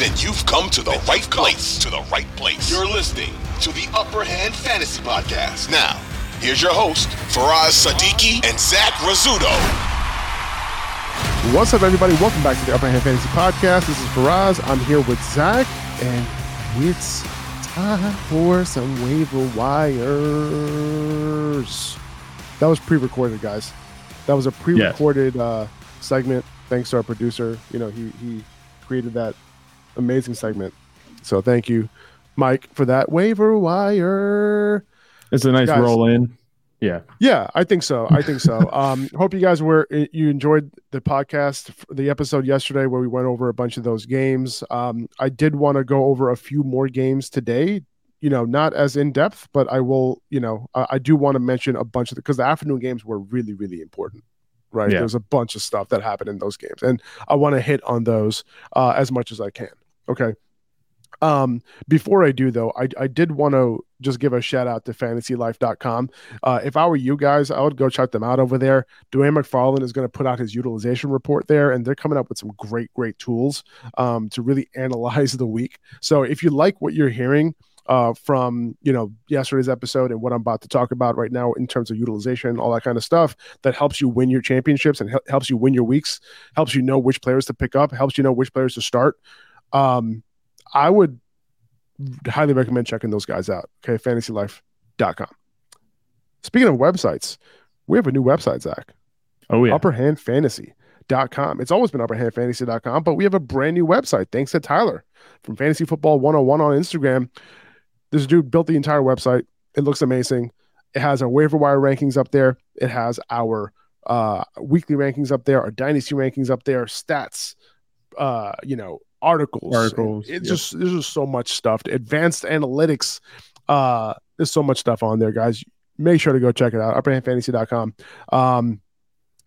Then you've come to the right place. To the right place. You're listening to the Upper Hand Fantasy Podcast. Now, here's your host, Faraz Siddiqi and Zach Rizzuto. What's up, everybody? Welcome back to the Upper Hand Fantasy Podcast. This is Faraz. I'm here with Zach, and it's time for some waiver wires. That was pre-recorded, guys. That was a pre-recorded yes. uh, segment. Thanks to our producer. You know, he he created that amazing segment. So thank you, Mike, for that waiver wire. It's a nice guys, roll in. Yeah. Yeah, I think so. I think so. um, hope you guys were you enjoyed the podcast, the episode yesterday where we went over a bunch of those games. Um, I did want to go over a few more games today. You know, not as in depth, but I will. You know, I, I do want to mention a bunch of because the, the afternoon games were really, really important. Right. Yeah. There's a bunch of stuff that happened in those games, and I want to hit on those uh, as much as I can. Okay. Um, before I do though, I, I did want to just give a shout out to fantasylife.com. Uh, if I were you guys, I would go check them out over there. Dwain McFarland is going to put out his utilization report there, and they're coming up with some great, great tools um, to really analyze the week. So if you like what you're hearing, uh, from you know yesterday's episode and what I'm about to talk about right now in terms of utilization, all that kind of stuff that helps you win your championships and helps you win your weeks, helps you know which players to pick up, helps you know which players to start. Um, I would highly recommend checking those guys out. Okay, fantasylife.com. Speaking of websites, we have a new website, Zach. Oh, yeah. Upperhandfantasy.com. It's always been upperhandfantasy.com, but we have a brand new website thanks to Tyler from Fantasy Football 101 on Instagram. This dude built the entire website. It looks amazing. It has our waiver wire rankings up there. It has our uh, weekly rankings up there, our dynasty rankings up there, stats, uh, you know, articles. Articles. It's yep. just there's just so much stuff. Advanced analytics. Uh, there's so much stuff on there, guys. Make sure to go check it out. Upperhandfantasy.com um,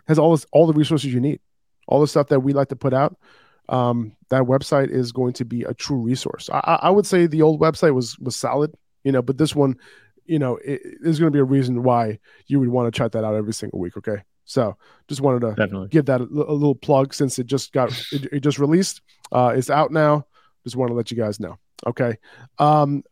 has all this, all the resources you need, all the stuff that we like to put out. Um, that website is going to be a true resource. I, I would say the old website was was solid, you know, but this one, you know, it, there's going to be a reason why you would want to check that out every single week. Okay. So just wanted to Definitely. give that a, a, little plug since it just got it, it just released. Uh, it's out now. Just want to let you guys know. Okay. Um,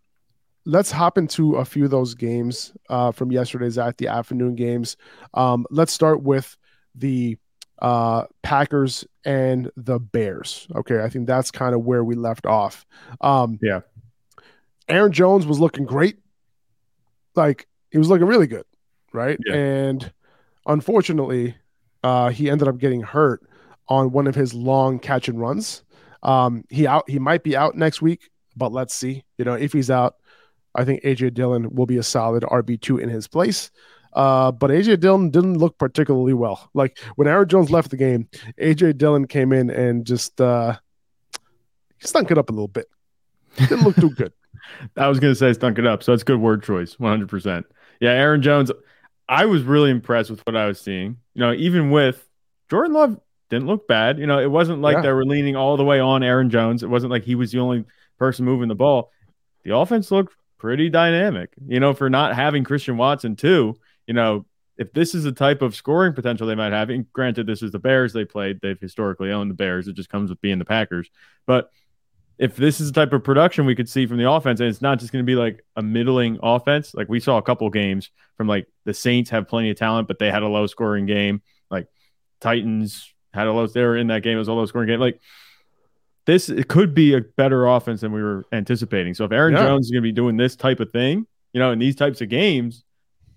let's hop into a few of those games uh, from yesterday's at the afternoon games. Um, let's start with the uh, Packers and the Bears. Okay, I think that's kind of where we left off. Um, yeah, Aaron Jones was looking great. Like he was looking really good, right? Yeah. And Unfortunately, uh, he ended up getting hurt on one of his long catch and runs. Um, he out he might be out next week, but let's see. You know, if he's out, I think AJ Dillon will be a solid RB two in his place. Uh, but AJ Dillon didn't look particularly well. Like when Aaron Jones left the game, AJ Dillon came in and just uh, stunk it up a little bit. Didn't look too good. I was going to say stunk it up, so that's good word choice, one hundred percent. Yeah, Aaron Jones. I was really impressed with what I was seeing. You know, even with Jordan Love didn't look bad. You know, it wasn't like yeah. they were leaning all the way on Aaron Jones. It wasn't like he was the only person moving the ball. The offense looked pretty dynamic, you know, for not having Christian Watson too. You know, if this is the type of scoring potential they might have, and granted, this is the Bears they played, they've historically owned the Bears. It just comes with being the Packers. But if this is the type of production we could see from the offense, and it's not just going to be like a middling offense, like we saw a couple games from like the Saints have plenty of talent, but they had a low scoring game. Like Titans had a low, they were in that game, it was a low scoring game. Like this, it could be a better offense than we were anticipating. So if Aaron yeah. Jones is going to be doing this type of thing, you know, in these types of games,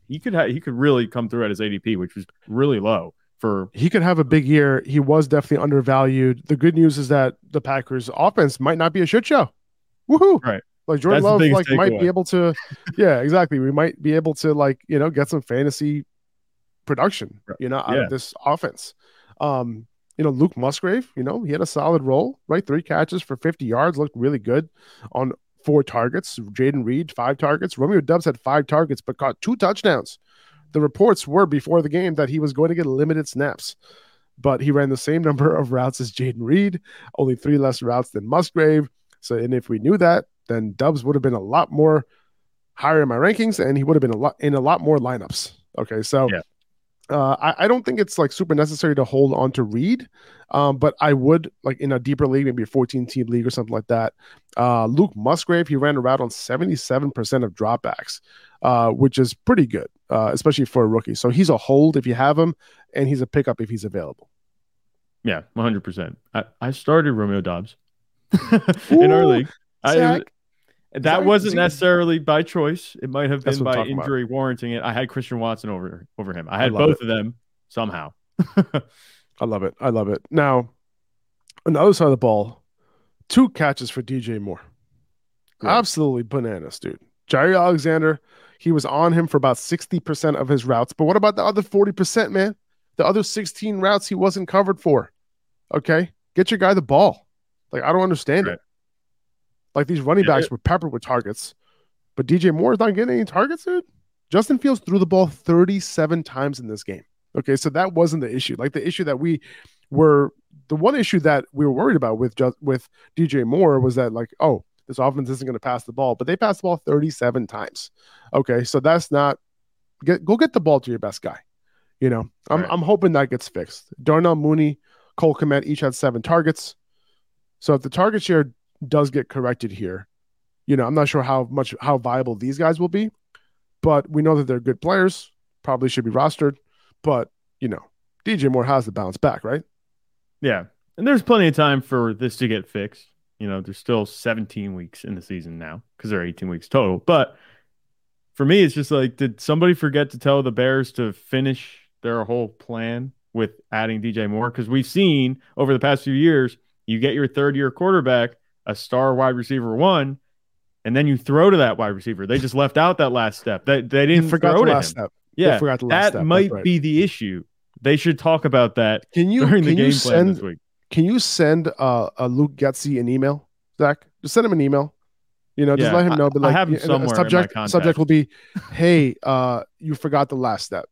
he could have, he could really come through at his ADP, which was really low for he could have a big year. He was definitely undervalued. The good news is that the Packers offense might not be a shit show. Woohoo! Right. Like Jordan Love like might away. be able to yeah, exactly. We might be able to like, you know, get some fantasy production, you know, out yeah. of this offense. Um, you know, Luke Musgrave, you know, he had a solid role, right? Three catches for 50 yards, looked really good on four targets. Jayden Reed, five targets. Romeo Doubs had five targets, but caught two touchdowns the reports were before the game that he was going to get limited snaps, but he ran the same number of routes as Jayden Reed, only three less routes than Musgrave. So, and if we knew that, then Doubs would have been a lot more higher in my rankings, and he would have been a lot in a lot more lineups. Okay, so yeah. Uh, I, I, don't think it's like super necessary to hold on to Reed, um, but I would like in a deeper league, maybe a 14 team league or something like that. Uh, Luke Musgrave, he ran a route on 77% of dropbacks, uh, which is pretty good, uh, especially for a rookie. So he's a hold if you have him, and he's a pickup if he's available. Yeah, 100%. I, I started Romeo Doubs in our league. I, that wasn't necessarily by choice. It might have been by injury about. warranting it. I had Christian Watson over over him. I had I both it. of them somehow. I love it. I love it. Now, on the other side of the ball, two catches for DJ Moore. Great. Absolutely bananas, dude. Jaire Alexander, he was on him for about 60% of his routes. But what about the other 40%, man? The other 16 routes he wasn't covered for. Okay. Get your guy the ball. Like, I don't understand right. it. Like these running backs were peppered with targets, but DJ Moore is not getting any targets, dude. Justin Fields threw the ball 37 times in this game. Okay, so that wasn't the issue. Like the issue that we were, the one issue that we were worried about with just with DJ Moore was that like, oh, this offense isn't going to pass the ball, but they passed the ball 37 times. Okay, so that's not get go get the ball to your best guy. You know, I'm right. I'm hoping that gets fixed. Darnell Mooney, Cole Kmet each had seven targets. So if the target share does get corrected here, you know, I'm not sure how much how viable these guys will be, but we know that they're good players. Probably should be rostered, but you know, DJ Moore has the bounce back, right? Yeah, and there's plenty of time for this to get fixed. You know, there's still 17 weeks in the season now because there are 18 weeks total. But for me, it's just like, did somebody forget to tell the Bears to finish their whole plan with adding DJ Moore? Because we've seen over the past few years, you get your third year quarterback, a star wide receiver one, and then you throw to that wide receiver. They just left out that last step. They, they didn't forgot throw the last him. step. Yeah, forgot the last that step. might right. be the issue. They should talk about that can you, during the game plan this week. Can you send uh, a Luke Getsy an email, Zach? Just send him an email. You know, just yeah, let him know. But like, I have him somewhere subject subject will be, "Hey, uh, you forgot the last step,"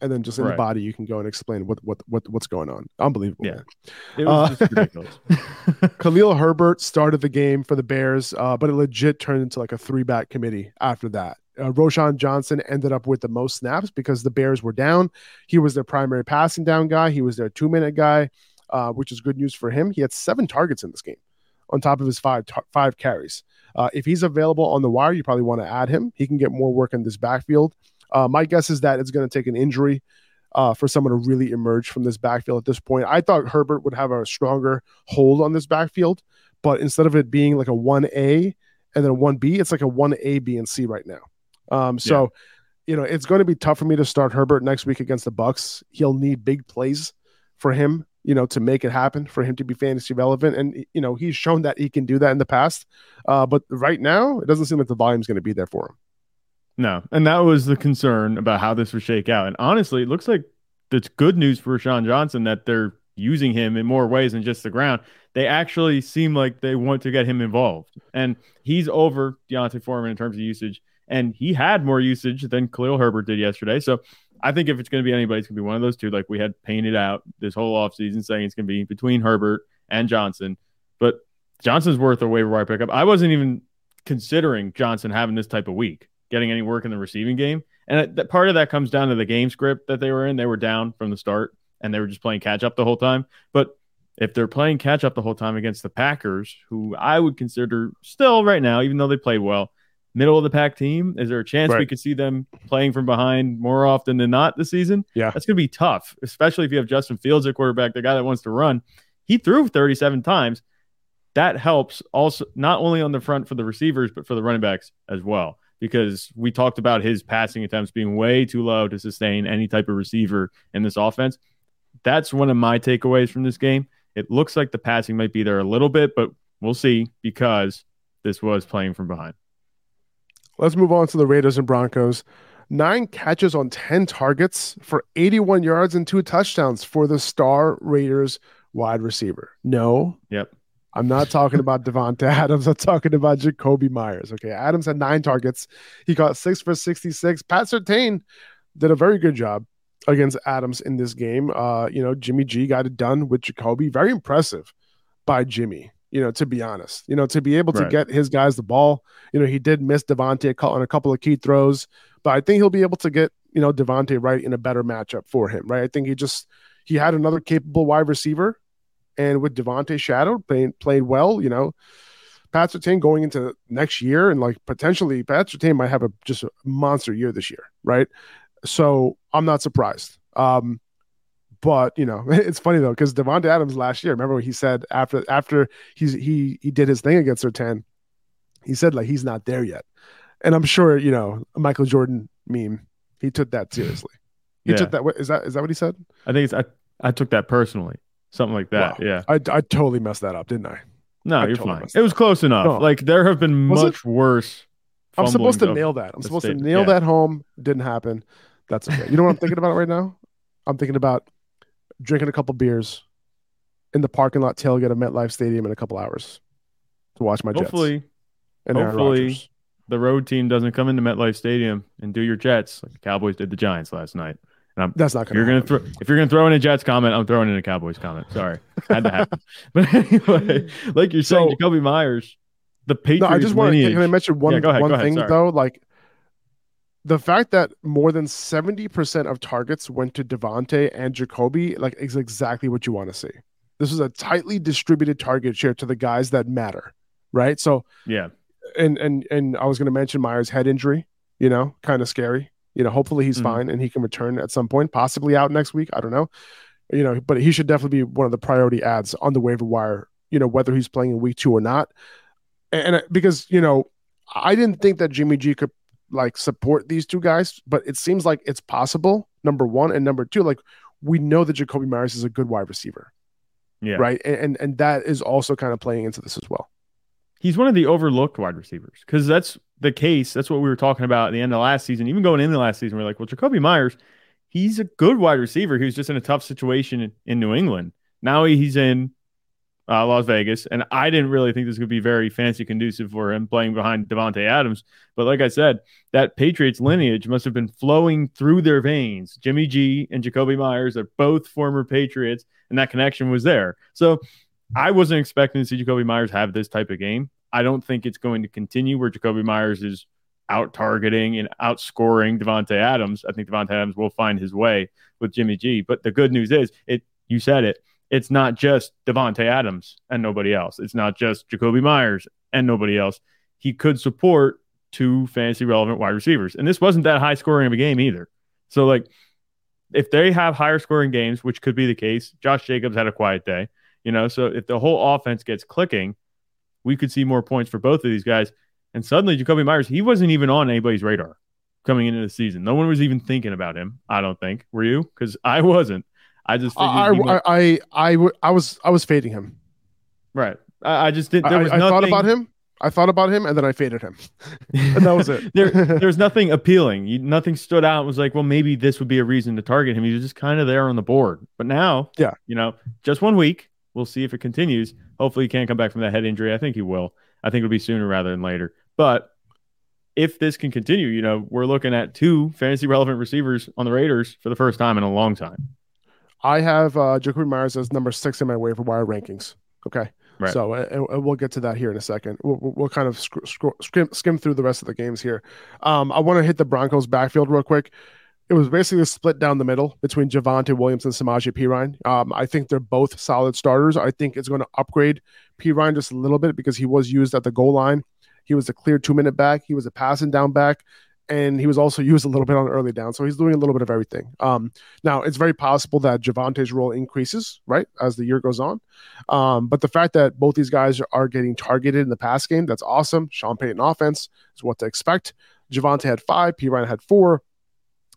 and then just in right. the body you can go and explain what what what what's going on. Unbelievable. Yeah, man. it was uh, ridiculous. Khalil Herbert started the game for the Bears, uh, but it legit turned into like a three back committee after that. Uh, Roschon Johnson ended up with the most snaps because the Bears were down. He was their primary passing down guy. He was their two minute guy uh, which is good news for him. He had seven targets in this game on top of his five tar- five carries. Uh, if he's available on the wire, you probably want to add him. He can get more work in this backfield. Uh, my guess is that it's going to take an injury uh, for someone to really emerge from this backfield at this point. I thought Herbert would have a stronger hold on this backfield, but instead of it being like a 1A and then a 1B, it's like a 1A, B, and C right now. Um, so, yeah. you know, it's going to be tough for me to start Herbert next week against the Bucs. He'll need big plays for him you know, to make it happen for him to be fantasy relevant. And, you know, he's shown that he can do that in the past. Uh, but right now, it doesn't seem like the volume is going to be there for him. No. And that was the concern about how this would shake out. And honestly, it looks like it's good news for Sean Johnson that they're using him in more ways than just the ground. They actually seem like they want to get him involved. And he's over D'Onta Foreman in terms of usage. And he had more usage than Khalil Herbert did yesterday. So I think if it's going to be anybody, it's going to be one of those two. Like we had painted out this whole offseason saying it's going to be between Herbert and Johnson. But Johnson's worth a waiver wire pickup. I wasn't even considering Johnson having this type of week, getting any work in the receiving game. And that part of that comes down to the game script that they were in. They were down from the start and they were just playing catch up the whole time. But if they're playing catch up the whole time against the Packers, who I would consider still right now, even though they played well, middle of the pack team? Is there a chance right. we could see them playing from behind more often than not this season? Yeah. That's going to be tough, especially if you have Justin Fields at quarterback, the guy that wants to run. He threw 37 times. That helps also not only on the front for the receivers, but for the running backs as well. Because we talked about his passing attempts being way too low to sustain any type of receiver in this offense. that's one of my takeaways from this game. It looks like the passing might be there a little bit, but we'll see because this was playing from behind. Let's move on to the Raiders and Broncos. Nine catches on 10 targets for 81 yards and two touchdowns for the star Raiders wide receiver. No. Yep. I'm not talking about Davante Adams. I'm talking about Jakobi Meyers. Okay. Adams had nine targets. He got six for 66. Pat Surtain did a very good job against Adams in this game. Uh, you know, Jimmy G got it done with Jakobi. Very impressive by Jimmy, you know, to be honest. You know, to be able to right. get his guys the ball. You know, he did miss Davante on a couple of key throws, but I think he'll be able to get, you know, Davante right in a better matchup for him, right? I think he just he had another capable wide receiver. And with Davante Shadow playing played well, you know, Pat Surtain going into next year and like potentially Pat Surtain might have a just a monster year this year, right? So I'm not surprised. Um, but you know, it's funny though because Davante Adams last year, remember what he said after after he's he he did his thing against Surtain, he said like he's not there yet, and I'm sure you know Michael Jordan meme. He took that seriously. He yeah. took that. Is that is that what he said? I think it's I, I took that personally, something like that. Wow. Yeah, I I totally messed that up, didn't I? No, I you're totally fine. It was close enough. No. Like there have been Was much it? worse. I'm supposed to nail that. I'm supposed state. to nail yeah. that home. Didn't happen. That's okay. You know what I'm thinking about right now? I'm thinking about drinking a couple beers in the parking lot tailgate of MetLife Stadium in a couple hours to watch my hopefully, Jets. And hopefully, the road team doesn't come into MetLife Stadium and do your Jets like the Cowboys did the Giants last night. And I'm, That's not going. You're going to throw if you're going to throw in a Jets comment, I'm throwing in a Cowboys comment. Sorry, had to happen. but anyway, like you're saying, so, Jakobi Meyers, the Patriots. No, I just want to. Can I mention one yeah, ahead, one thing though? Like the fact that more than 70% of targets went to Davante and Jakobi like is exactly what you want to see. This is a tightly distributed target share to the guys that matter. Right. So yeah. And and and I was gonna mention Meyers' head injury, you know, kind of scary. You know, hopefully he's mm-hmm. fine and he can return at some point, possibly out next week. I don't know. You know, but he should definitely be one of the priority ads on the waiver wire, you know, whether he's playing in week two or not. And, and because, you know, I didn't think that Jimmy G could like support these two guys, but it seems like it's possible. Number one and number two, like we know that Jakobi Meyers is a good wide receiver. Yeah. Right. And, and and that is also kind of playing into this as well. He's one of the overlooked wide receivers because that's the case. That's what we were talking about at the end of last season. Even going into last season, we are like, well, Jakobi Meyers, he's a good wide receiver. He was just in a tough situation in, in New England. Now he's in uh, Las Vegas, and I didn't really think this could be very fancy conducive for him playing behind Davante Adams. But like I said, that Patriots lineage must have been flowing through their veins. Jimmy G and Jakobi Meyers are both former Patriots, and that connection was there. So I wasn't expecting to see Jakobi Meyers have this type of game. I don't think it's going to continue where Jakobi Meyers is out targeting and outscoring Davante Adams. I think Davante Adams will find his way with Jimmy G. But the good news is, it you said it it's not just Davante Adams and nobody else. It's not just Jakobi Meyers and nobody else. He could support two fantasy relevant wide receivers. And this wasn't that high scoring of a game either. So like if they have higher scoring games, which could be the case, Josh Jacobs had a quiet day, you know, so if the whole offense gets clicking, we could see more points for both of these guys. And suddenly Jakobi Meyers, he wasn't even on anybody's radar coming into the season. No one was even thinking about him, I don't think. Were you? Cuz I wasn't. I just I, I, I, I, I was I was fading him. Right. I, I just didn't. There was I, I thought about him. I thought about him, and then I faded him, and that was it. there, there's nothing appealing. You, nothing stood out. It was like, well, maybe this would be a reason to target him. He was just kind of there on the board. But now, yeah, you know, just one week. We'll see if it continues. Hopefully, he can't come back from that head injury. I think he will. I think it'll be sooner rather than later. But if this can continue, you know, we're looking at two fantasy relevant receivers on the Raiders for the first time in a long time. I have uh, Jakobi Meyers as number six in my waiver wire rankings. Okay. Right. So and, and we'll get to that here in a second. We'll, we'll kind of sc- sc- skim, skim through the rest of the games here. Um, I want to hit the Broncos backfield real quick. It was basically a split down the middle between Javonte Williams and Samaje Perine. Um, I think they're both solid starters. I think it's going to upgrade Perine just a little bit because he was used at the goal line. He was a clear two minute back. He was a passing down back and he was also used a little bit on early down. So he's doing a little bit of everything. Um, now it's very possible that Javonte's role increases, right, as the year goes on. Um, but the fact that both these guys are getting targeted in the pass game, that's awesome. Sean Payton offense is what to expect. Javonte had five, Perine had four.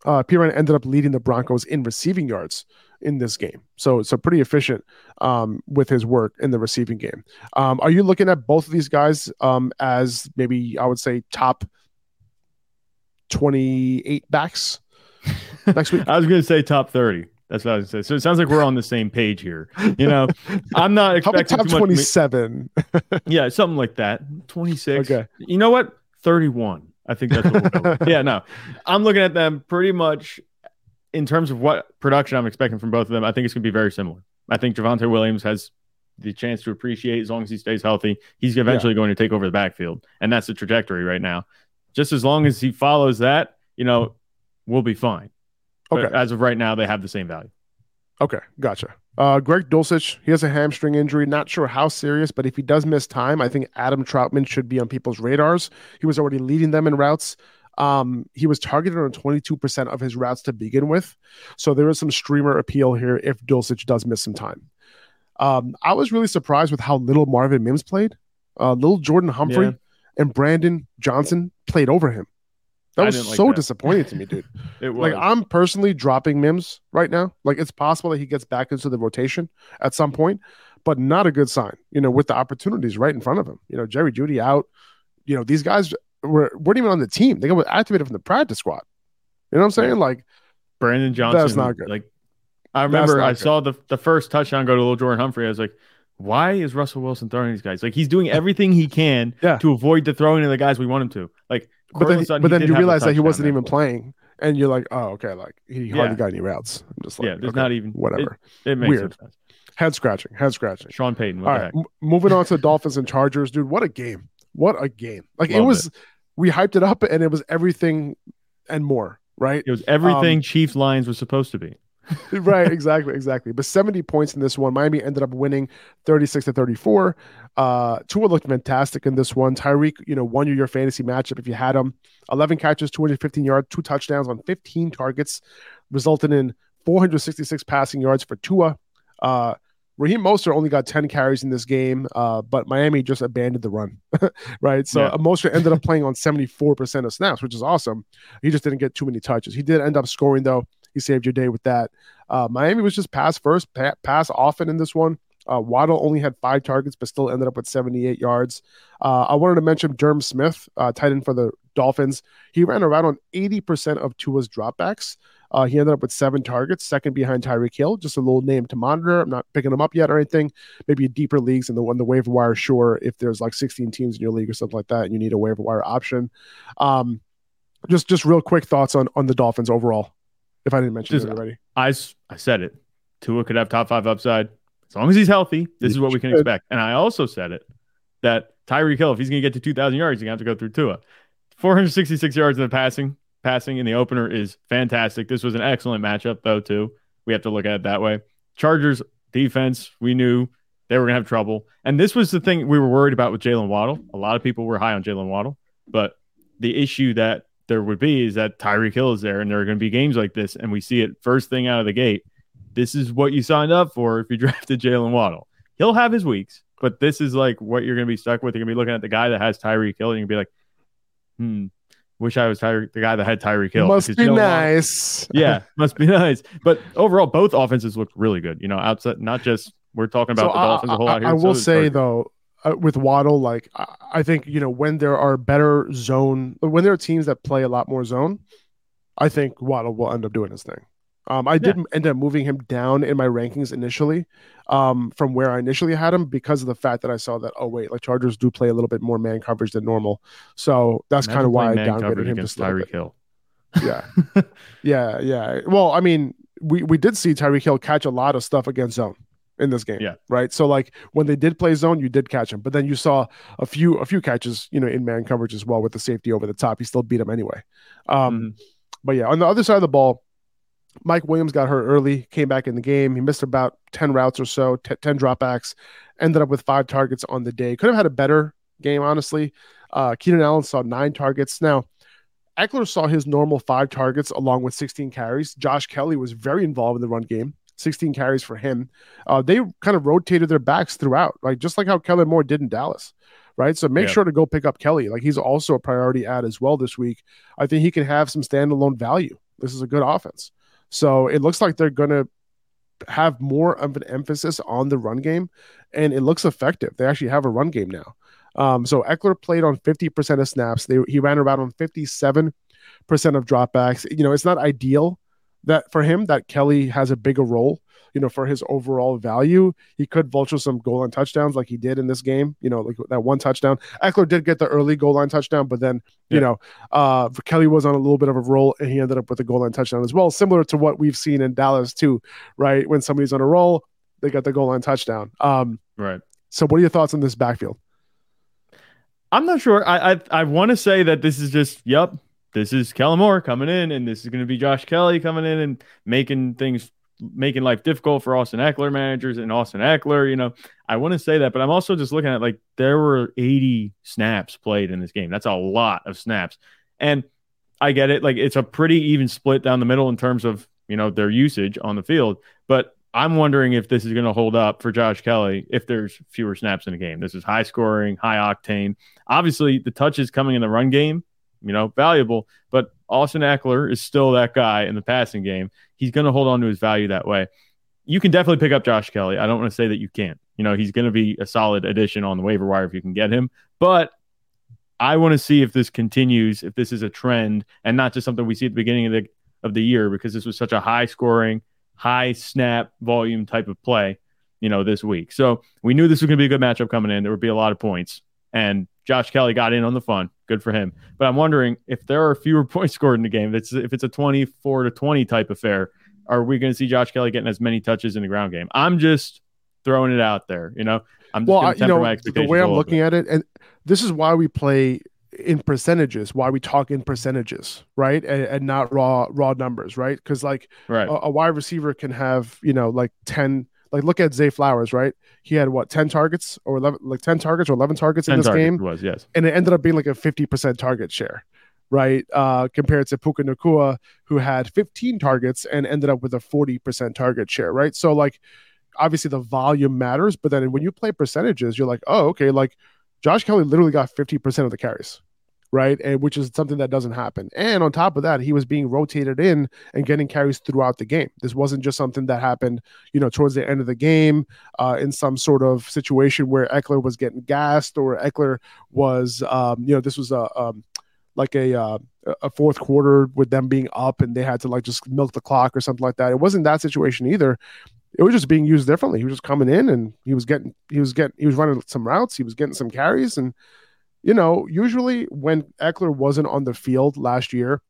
Uh, Perine ended up leading the Broncos in receiving yards in this game. So so pretty efficient um, with his work in the receiving game. Um, are you looking at both of these guys um, as maybe I would say top 28 backs next week? I was going to say top 30. That's what I was going to say. So it sounds like we're on the same page here. You know, I'm not expecting top 27. yeah, something like that. 26. Okay. You know what? 31. I think that's what we'll Yeah, no. I'm looking at them pretty much in terms of what production I'm expecting from both of them. I think it's going to be very similar. I think Javonte Williams has the chance to appreciate as long as he stays healthy. He's eventually yeah. going to take over the backfield, and that's the trajectory right now. Just as long as he follows that, you know, we'll be fine. Okay. But as of right now, they have the same value. Okay, gotcha. Uh, Greg Dulcich, he has a hamstring injury. Not sure how serious, but if he does miss time, I think Adam Trautman should be on people's radars. He was already leading them in routes. Um, he was targeted on 22% of his routes to begin with. So there is some streamer appeal here if Dulcich does miss some time. Um, I was really surprised with how little Marvin Mims played. Uh, Lil'Jordan Humphrey yeah. And Brandon Johnson played over him. That was like so that. disappointing to me, dude. it was. Like I'm personally dropping Mims right now. Like it's possible that he gets back into the rotation at some point, but not a good sign. You know, with the opportunities right in front of him. You know, Jerry Jeudy out. You know, these guys were weren't even on the team. They got activated from the practice squad. You know what I'm saying? Like Brandon Johnson. That's not good. Like I remember I good. saw the the first touchdown go to Lil'Jordan Humphrey. I was like, why is Russell Wilson throwing these guys? Like he's doing everything he can yeah. to avoid the throwing of the guys we want him to. Like but then, but then you realize that he wasn't even playing, and you're like, oh, okay, like he hardly yeah. got any routes. I'm just like, yeah, there's okay, not even whatever. It, it makes weird. Sense. Head scratching, head scratching. Sean Payton. All right, m- moving on to Dolphins and Chargers, dude. What a game! What a game! Like it was, it. we hyped it up, and it was everything and more. Right? It was everything um, Chiefs Lions was supposed to be. right, exactly, exactly. But 70 points in this one. Miami ended up winning 36 to 34. Uh, Tua looked fantastic in this one. Tyreek, you know, won you your fantasy matchup if you had him. 11 catches, 215 yards, two touchdowns on 15 targets, resulting in 466 passing yards for Tua. Uh, Raheem Mostert only got 10 carries in this game, uh, but Miami just abandoned the run, right? So yeah. Mostert ended up playing on 74% of snaps, which is awesome. He just didn't get too many touches. He did end up scoring, though. He saved your day with that. Uh, Miami was just pass first, pa- pass often in this one. Uh, Waddle only had five targets, but still ended up with 78 yards. Uh, I wanted to mention Durham Smythe, uh, tight end for the Dolphins. He ran around on 80% of Tua's dropbacks. Uh, he ended up with seven targets, second behind Tyreek Hill. Just a little name to monitor. I'm not picking him up yet or anything. Maybe deeper leagues in the one the waiver wire. Sure, if there's like 16 teams in your league or something like that, and you need a waiver wire option. Um, just just real quick thoughts on on the Dolphins overall. If I didn't mention just, it already, I I said it. Tua could have top five upside as long as he's healthy. This is what we can expect. And I also said it that Tyreek Hill, if he's going to get to 2,000 yards, he's going to have to go through Tua. 466 yards in the passing, passing in the opener is fantastic. This was an excellent matchup, though, too. We have to look at it that way. Chargers defense, we knew they were going to have trouble. And this was the thing we were worried about with Jalen Waddle. A lot of people were high on Jalen Waddle, but the issue that there would be is that Tyreek Hill is there, and there are going to be games like this, and we see it first thing out of the gate. This is what you signed up for if you drafted Jalen Waddle. He'll have his weeks, but this is like what you're going to be stuck with. You're going to be looking at the guy that has Tyreek Hill, and you're going to be like, hmm, wish I was Tyreek, the guy that had Tyreek Hill. Must be nice. yeah, must be nice. But overall, both offenses looked really good. You know, outside not just we're talking about so the Dolphins I, a whole lot here. I will so say though, uh, with Waddle, like I, I think you know when there are better zone, when there are teams that play a lot more zone, I think Waddle will end up doing his thing. Um, I did end up moving him down in my rankings initially, um, from where I initially had him because of the fact that I saw that oh wait, like Chargers do play a little bit more man coverage than normal, so that's kind of why I downgraded him to Tyreek Hill. Yeah, yeah, yeah. Well, I mean, we we did see Tyreek Hill catch a lot of stuff against zone in this game. Yeah. Right. So like when they did play zone, you did catch him, but then you saw a few a few catches, you know, in man coverage as well with the safety over the top. He still beat him anyway. Um, mm-hmm. But yeah, on the other side of the ball, Mike Williams got hurt early, came back in the game. He missed about 10 routes or so, t- 10 dropbacks, ended up with five targets on the day. Could have had a better game, honestly. Uh, Keenan Allen saw nine targets. Now, Ekeler saw his normal five targets along with 16 carries. Josh Kelley was very involved in the run game, 16 carries for him. Uh, they kind of rotated their backs throughout, right? Just like how Kellen Moore did in Dallas, right? So make sure to go pick up Kelley. Like he's also a priority ad as well this week. I think he can have some standalone value. This is a good offense. So it looks like they're going to have more of an emphasis on the run game, and it looks effective. They actually have a run game now. Um, so Ekeler played on 50% of snaps. They, he ran around on 57% of dropbacks. You know, it's not ideal that for him that Kelley has a bigger role you know, for his overall value. He could vulture some goal line touchdowns like he did in this game, you know, like that one touchdown. Ekeler did get the early goal line touchdown, but then, you know, uh, Kelley was on a little bit of a roll and he ended up with a goal line touchdown as well, similar to what we've seen in Dallas too, right? When somebody's on a roll, they got the goal line touchdown. Um, right. So, what are your thoughts on this backfield? I'm not sure. I I, I want to say that this is just yep. This is Kellen Moore coming in, and this is going to be Josh Kelley coming in and making things making life difficult for Austin Ekeler managers and Austin Ekeler. You know, I want to say that, but I'm also just looking at like there were 80 snaps played in this game. That's a lot of snaps. And I get it. Like it's a pretty even split down the middle in terms of, you know, their usage on the field. But I'm wondering if this is going to hold up for Josh Kelley if there's fewer snaps in the game. This is high scoring, high octane. Obviously, the touches coming in the run game, you know, valuable, but Austin Ekeler is still that guy in the passing game. He's going to hold on to his value that way. You can definitely pick up Josh Kelley. I don't want to say that you can't. You know, he's going to be a solid addition on the waiver wire if you can get him. But I want to see if this continues, if this is a trend and not just something we see at the beginning of the of the year because this was such a high scoring, high snap volume type of play, you know, this week. So we knew this was going to be a good matchup coming in. There would be a lot of points. And Josh Kelley got in on the fun. Good for him. But I'm wondering if there are fewer points scored in the game, if it's, if it's a 24 to 20 type affair, are we going to see Josh Kelley getting as many touches in the ground game? I'm just throwing it out there. You know, I'm well, I, you know, the way I'm looking at it, and this is why we play in percentages why we talk in percentages right and, and not raw raw numbers right because like right. a, a, wide receiver can have you know like 10 like look at Zay Flowers, right? He had what ten targets or eleven, like ten targets or eleven targets in this game. Was yes, and it ended up being like a fifty percent target share, right? Uh, compared to Puka Nacua, who had fifteen targets and ended up with a forty percent target share, right? So like, obviously the volume matters, but then when you play percentages, you're like, oh, okay, like Josh Kelley literally got fifty percent of the carries, right? And which is something that doesn't happen. And on top of that, he was being rotated in and getting carries throughout the game. This wasn't just something that happened, you know, towards the end of the game uh, in some sort of situation where Ekeler was getting gassed or Ekeler was, um, you know, this was a um, like a uh, a fourth quarter with them being up and they had to like just milk the clock or something like that. It wasn't that situation either. It was just being used differently. He was just coming in and he was getting he was getting he was running some routes. He was getting some carries and you know, usually when Ekeler wasn't on the field last year,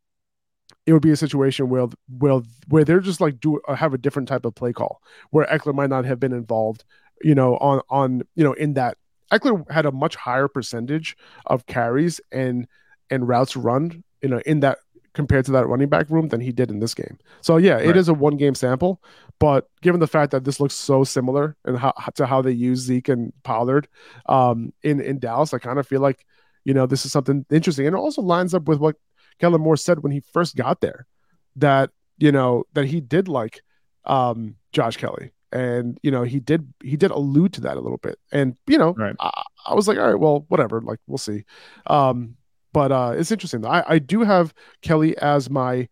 it would be a situation where where where they're just like do uh, have a different type of play call where Ekeler might not have been involved, you know, on on you know in that. Ekeler had a much higher percentage of carries and and routes run, you know, in that compared to that running back room than he did in this game. So yeah, right. it is a one game sample, but given the fact that this looks so similar and how to how they use Zeke and Pollard um, in in Dallas, I kind of feel like you know this is something interesting, and it also lines up with what Kellen Moore said when he first got there, that you know that he did like um, Josh Kelley, And you know he did he did allude to that a little bit, and you know right. I, I was like, all right, well, whatever, like we'll see. Um, but uh, it's interesting. I, I do have Kelley as my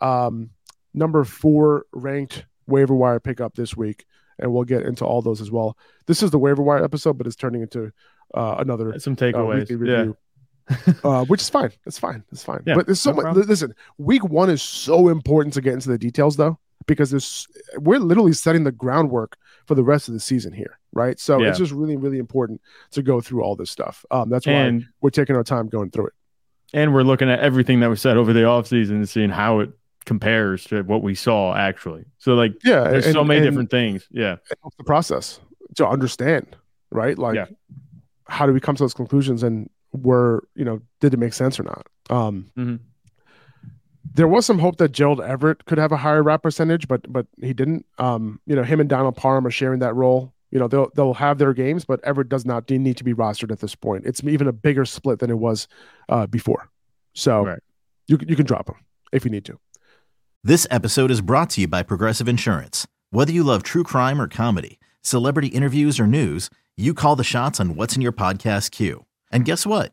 um, number four ranked waiver wire pickup this week, and we'll get into all those as well. This is the waiver wire episode, but it's turning into uh, another some takeaways. Uh, review. Yeah. uh, which is fine. It's fine. It's fine. Yeah, but there's so no much. Listen, week one is so important to get into the details, though, because there's we're literally setting the groundwork for the rest of the season here, right? So yeah. it's just really, really important to go through all this stuff. Um, that's why and, we're taking our time going through it. And we're looking at everything that was said over the offseason and seeing how it compares to what we saw actually. So like yeah, there's and, so many different things. Yeah. the process to understand, right? Like yeah. how do we come to those conclusions and were, you know, did it make sense or not? Um mm-hmm. There was some hope that Gerald Everett could have a higher rap percentage, but but he didn't. Um, you know, him and Donald Parham are sharing that role. You know, they'll they'll have their games, but Everett does not need to be rostered at this point. It's even a bigger split than it was uh, before. So right. you you can drop him if you need to. This episode is brought to you by Progressive Insurance. Whether you love true crime or comedy, celebrity interviews or news, you call the shots on what's in your podcast queue. And guess what?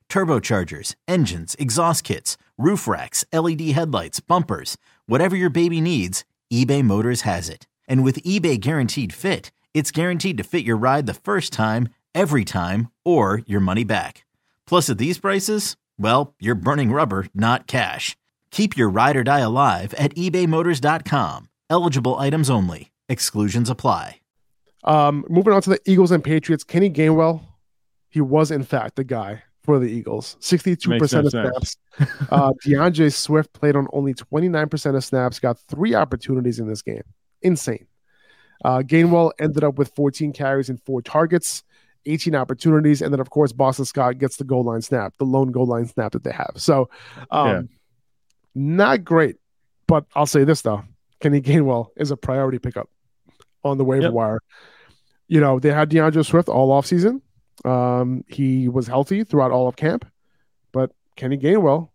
turbochargers, engines, exhaust kits, roof racks, LED headlights, bumpers, whatever your baby needs, eBay Motors has it. And with eBay Guaranteed Fit, it's guaranteed to fit your ride the first time, every time, or your money back. Plus, at these prices, well, you're burning rubber, not cash. Keep your ride or die alive at ebaymotors.com. Eligible items only. Exclusions apply. Um, moving on to the Eagles and Patriots, Kenny Gainwell, he was in fact the guy for the Eagles. 62% of snaps. uh, D'Andre Swift played on only 29% of snaps, got three opportunities in this game. Insane. Uh, Gainwell ended up with 14 carries and four targets, 18 opportunities. And then, of course, Boston Scott gets the goal line snap, the lone goal line snap that they have. So, um, yeah. not great. But I'll say this, though Kenny Gainwell is a priority pickup on the waiver yep. wire. You know, they had D'Andre Swift all offseason. Um, he was healthy throughout all of camp, but Kenny Gainwell,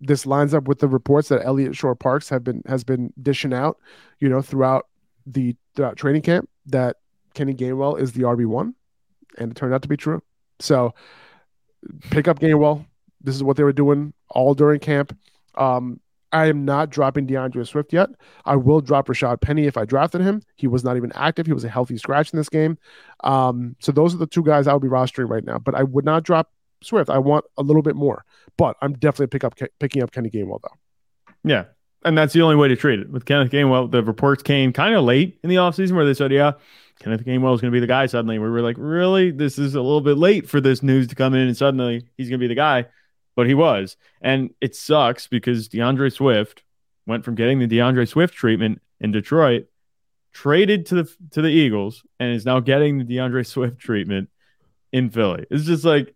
this lines up with the reports that Eliot Shorr-Parks have been has been dishing out, you know, throughout the throughout training camp that Kenny Gainwell is the RB one, and it turned out to be true. So pick up Gainwell. This is what they were doing all during camp. Um, I am not dropping DeAndre Swift yet. I will drop Rashad Penny if I drafted him. He was not even active. He was a healthy scratch in this game. Um, so those are the two guys I would be rostering right now. But I would not drop Swift. I want a little bit more. But I'm definitely pick up picking up Kenny Gainwell though. Yeah. And that's the only way to treat it. With Kenneth Gainwell, the reports came kind of late in the offseason where they said, yeah, Kenneth Gainwell is going to be the guy suddenly. We were like, really? This is a little bit late for this news to come in, and suddenly he's going to be the guy but he was. And it sucks because DeAndre Swift went from getting the DeAndre Swift treatment in Detroit, traded to the to the Eagles, and is now getting the DeAndre Swift treatment in Philly. It's just like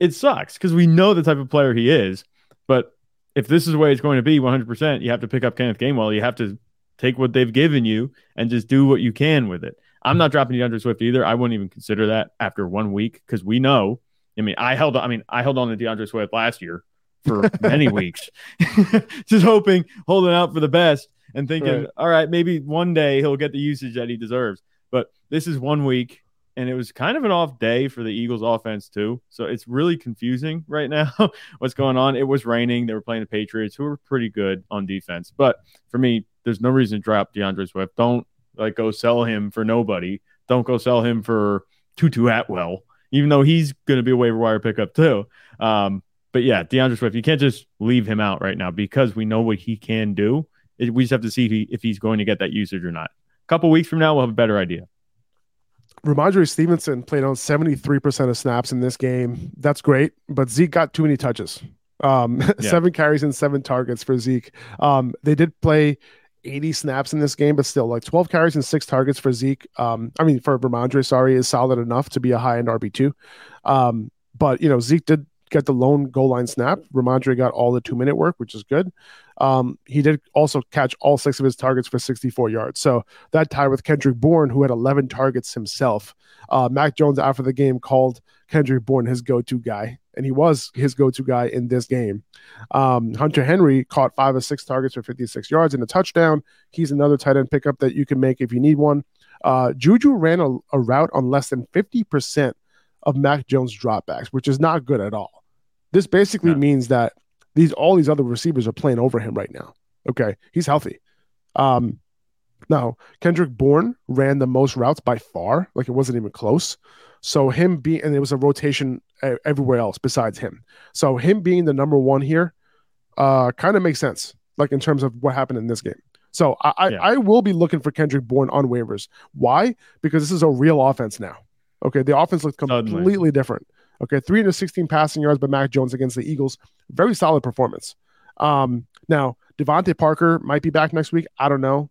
it sucks because we know the type of player he is. But if this is the way it's going to be 100%, you have to pick up Kenneth Gainwell. You have to take what they've given you and just do what you can with it. I'm not dropping DeAndre Swift either. I wouldn't even consider that after one week because we know I mean, I held. I mean, I held on to DeAndre Swift last year for many weeks, just hoping, holding out for the best, and thinking, right. all right, maybe one day he'll get the usage that he deserves. But this is one week, and it was kind of an off day for the Eagles offense too. So it's really confusing right now what's going on. It was raining. They were playing the Patriots, who were pretty good on defense. But for me, there's no reason to drop DeAndre Swift. Don't like go sell him for nobody. Don't go sell him for Tutu Atwell even though he's going to be a waiver wire pickup too. Um, but yeah, DeAndre Swift, you can't just leave him out right now because we know what he can do. It, we just have to see if, he, if he's going to get that usage or not. A couple weeks from now, we'll have a better idea. Rhamondre Stevenson played on 73% of snaps in this game. That's great, but Zeke got too many touches. Um, yeah. seven carries and seven targets for Zeke. Um, they did play 80 snaps in this game, but still, like 12 carries and six targets for Zeke. Um, I mean, for Rhamondre, sorry, is solid enough to be a high end RB2. Um, but, you know, Zeke did get the lone goal line snap. Rhamondre got all the two minute work, which is good. Um, he did also catch all six of his targets for 64 yards. So that tied with Kendrick Bourne, who had 11 targets himself. Uh, Mac Jones, after the game, called Kendrick Bourne his go to guy and he was his go-to guy in this game. Um, Hunter Henry caught five or six targets for 56 yards and a touchdown. He's another tight end pickup that you can make if you need one. Uh, Juju ran a, a route on less than 50% of Mac Jones dropbacks, which is not good at all. This basically yeah. means that these all these other receivers are playing over him right now. Okay, he's healthy. Um, now Kendrick Bourne ran the most routes by far, like it wasn't even close. So him being, and it was a rotation everywhere else besides him. So him being the number one here, uh, kind of makes sense, like in terms of what happened in this game. So I, yeah. I, I will be looking for Kendrick Bourne on waivers. Why? Because this is a real offense now. Okay, the offense looks completely Suddenly. different. Okay, 316 passing yards by Mac Jones against the Eagles. Very solid performance. Um, now DeVante Parker might be back next week. I don't know.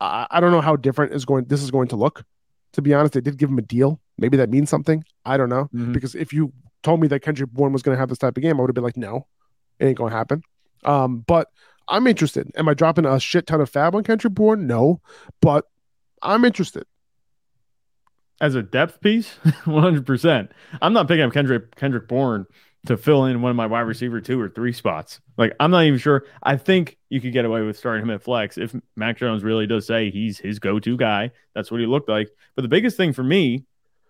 I, I don't know how different is going. This is going to look. To be honest, they did give him a deal. Maybe that means something. I don't know. Mm-hmm. Because if you told me that Kendrick Bourne was going to have this type of game, I would have been like, no, it ain't going to happen. Um, but I'm interested. Am I dropping a shit ton of fab on Kendrick Bourne? No, but I'm interested as a depth piece, 100%. I'm not picking up Kendrick Kendrick Bourne to fill in one of my wide receiver two or three spots. Like I'm not even sure. I think you could get away with starting him at flex if Mac Jones really does say he's his go-to guy. That's what he looked like. But the biggest thing for me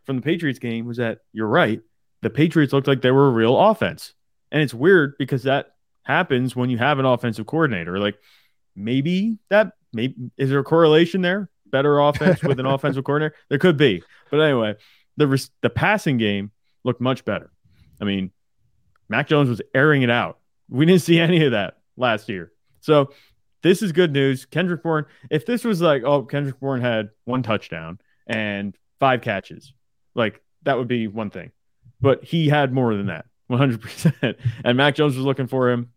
from the Patriots game was that you're right. The Patriots looked like they were a real offense. And it's weird because that happens when you have an offensive coordinator. Like maybe that maybe is there a correlation there? better offense with an offensive coordinator? There could be. But anyway, the the passing game looked much better. I mean, Mac Jones was airing it out. We didn't see any of that last year. So this is good news. Kendrick Bourne, if this was like, oh, Kendrick Bourne had one touchdown and five catches, like that would be one thing. But he had more than that, 100%. And Mac Jones was looking for him.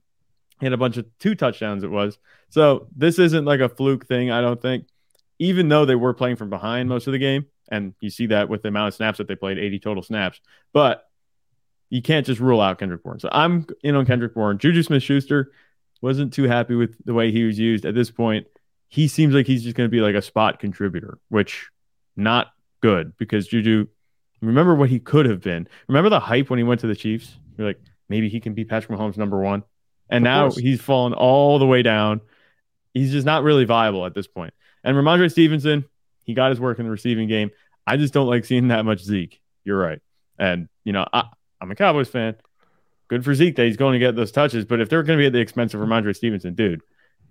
He had a bunch of two touchdowns, it was. So this isn't like a fluke thing, I don't think even though they were playing from behind most of the game, and you see that with the amount of snaps that they played, 80 total snaps. But you can't just rule out Kendrick Bourne. So I'm in on Kendrick Bourne. Juju Smith Schuster wasn't too happy with the way he was used at this point. He seems like he's just going to be like a spot contributor, which not good because Juju, remember what he could have been. Remember the hype when he went to the Chiefs? You're like, maybe he can be Patrick Mahomes number one. And of now course. he's fallen all the way down. He's just not really viable at this point. And Rhamondre Stevenson, he got his work in the receiving game. I just don't like seeing that much Zeke. You're right. And, you know, I, I'm a Cowboys fan. Good for Zeke that he's going to get those touches. But if they're going to be at the expense of Rhamondre Stevenson, dude,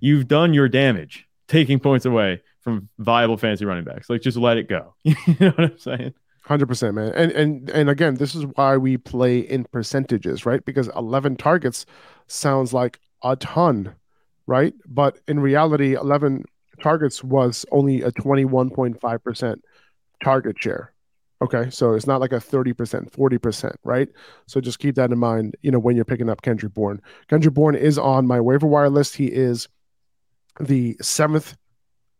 you've done your damage taking points away from viable fantasy running backs. Like, just let it go. you know what I'm saying? Hundred percent, man. And and and again, this is why we play in percentages, right? Because eleven targets sounds like a ton, right? But in reality, eleven targets was only a 21.5% target share. Okay. So it's not like a 30%, 40%, right? So just keep that in mind, you know, when you're picking up Kendrick Bourne. Kendrick Bourne is on my waiver wire list. He is the seventh.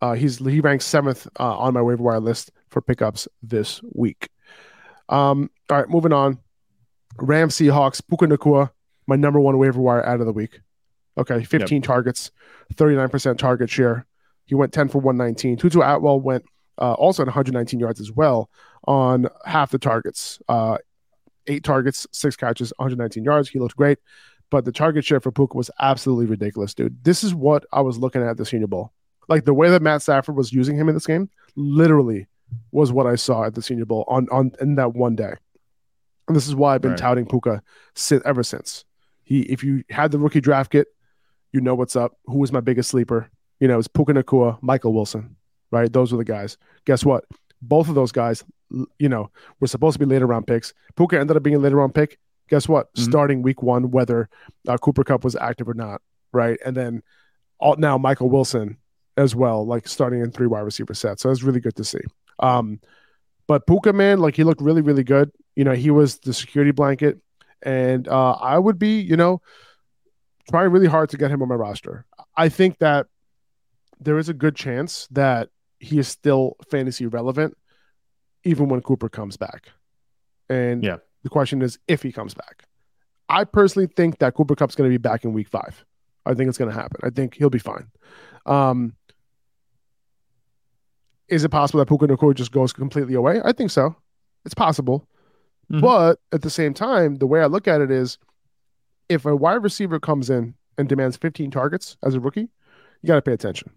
Uh, he's he ranks seventh uh, on my waiver wire list for pickups this week. Um, all right, moving on. Ram Seahawks, Puka Nacua, my number one waiver wire out of the week. Okay, 15 yep. targets, 39% target share. He went 10 for 119. Tutu Atwell went uh, also at 119 yards as well on half the targets. Uh, eight targets, six catches, 119 yards. He looked great. But the target share for Puka was absolutely ridiculous, dude. This is what I was looking at the Senior Bowl. Like the way that Matt Stafford was using him in this game, literally was what I saw at the Senior Bowl on on in that one day. And this is why I've been right. touting Puka since ever since. He, if you had the rookie draft kit, you know what's up. Who was my biggest sleeper? you know, it's Puka Nacua, Michael Wilson, right? Those were the guys. Guess what? Both of those guys, you know, were supposed to be later round picks. Puka ended up being a later round pick. Guess what? Mm-hmm. Starting week one, whether uh, Cooper Kupp was active or not, right? And then all, now Michael Wilson as well, like starting in three wide receiver sets. So it's really good to see. Um, but Puka, man, like he looked really, really good. You know, he was the security blanket. And uh, I would be, you know, trying really hard to get him on my roster. I think that there is a good chance that he is still fantasy relevant even when Cooper comes back. And yeah. the question is if he comes back. I personally think that Cooper Kupp's going to be back in week five. I think it's going to happen. I think he'll be fine. Um, is it possible that Puka Nacua just goes completely away? I think so. It's possible. Mm-hmm. But at the same time, the way I look at it is if a wide receiver comes in and demands 15 targets as a rookie, you got to pay attention.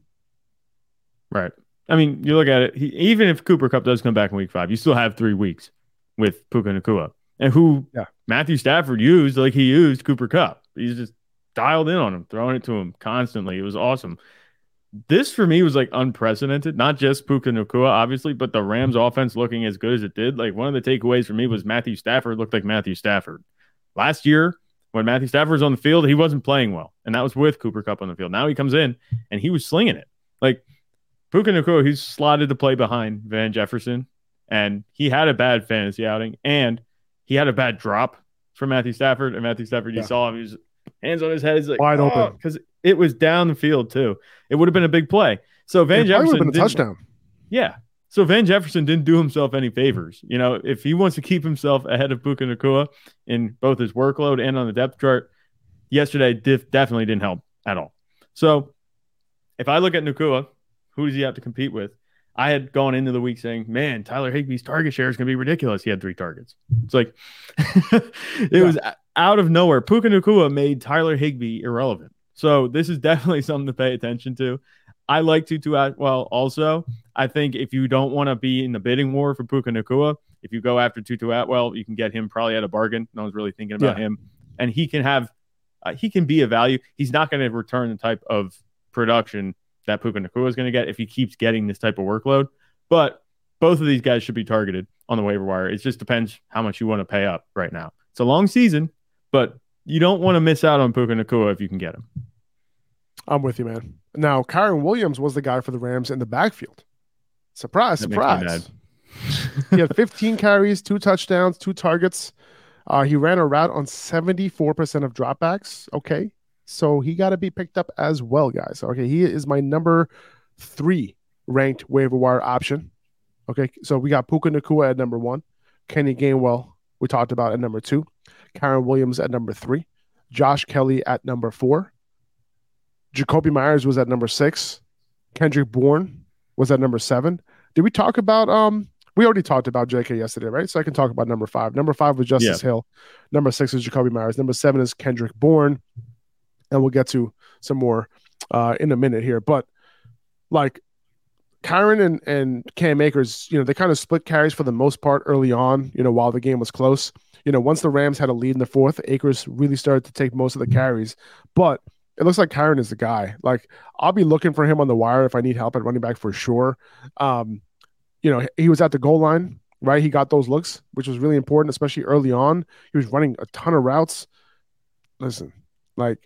Right. I mean, you look at it. He, even if Cooper Kupp does come back in Week Five, you still have three weeks with Puka Nacua, and who yeah. Matthew Stafford used like he used Cooper Kupp. He's just dialed in on him, throwing it to him constantly. It was awesome. This for me was like unprecedented. Not just Puka Nacua, obviously, but the Rams offense looking as good as it did. Like one of the takeaways for me was Matthew Stafford looked like Matthew Stafford. Last year, when Matthew Stafford was on the field, he wasn't playing well, and that was with Cooper Kupp on the field. Now he comes in and he was slinging it. Like Puka Nacua, he's slotted to play behind Van Jefferson, and he had a bad fantasy outing, and he had a bad drop from Matthew Stafford. And Matthew Stafford, you saw him, he was hands on his head, he's like wide oh, open because it was down the field too. It would have been a big play. So Van it Jefferson been a touchdown. Yeah. So Van Jefferson didn't do himself any favors. You know, if he wants to keep himself ahead of Puka Nacua in both his workload and on the depth chart, yesterday diff- definitely didn't help at all. So if I look at Nacua, who does he have to compete with? I had gone into the week saying, man, Tyler Higbee's target share is going to be ridiculous. He had three targets. It's like, it yeah. was out of nowhere. Puka Nacua made Tyler Higbee irrelevant. So this is definitely something to pay attention to. I like Tutu well. Also, I think if you don't want to be in the bidding war for Puka Nacua, if you go after Tutu Atwell, you can get him probably at a bargain. No one's really thinking about yeah. him, and he can have, uh, he can be a value. He's not going to return the type of production that Puka Nacua is going to get if he keeps getting this type of workload. But both of these guys should be targeted on the waiver wire. It just depends how much you want to pay up right now. It's a long season, but you don't want to miss out on Puka Nacua if you can get him. I'm with you, man. Now, Kyren Williams was the guy for the Rams in the backfield. Surprise, that surprise. he had 15 carries, two touchdowns, two targets. Uh, he ran a route on 74% of dropbacks. Okay. So he got to be picked up as well, guys. Okay. He is my number three ranked waiver wire option. Okay. So we got Puka Nacua at number one, Kenny Gainwell, we talked about at number two, Kyren Williams at number three, Josh Kelley at number four, Jakobi Meyers was at number six. Kendrick Bourne was at number seven. Did we talk about um we already talked about JK yesterday, right? So I can talk about number five. Number five was Justice yeah. Hill. Number six is Jakobi Meyers. Number seven is Kendrick Bourne. And we'll get to some more uh in a minute here. But like Kyren and, and Cam Akers, you know, they kind of split carries for the most part early on, you know, while the game was close. You know, once the Rams had a lead in the fourth, Akers really started to take most of the carries. But it looks like Kyren is the guy. Like I'll be looking for him on the wire if I need help at running back for sure. Um, you know, he was at the goal line, right? He got those looks, which was really important, especially early on. He was running a ton of routes. Listen, like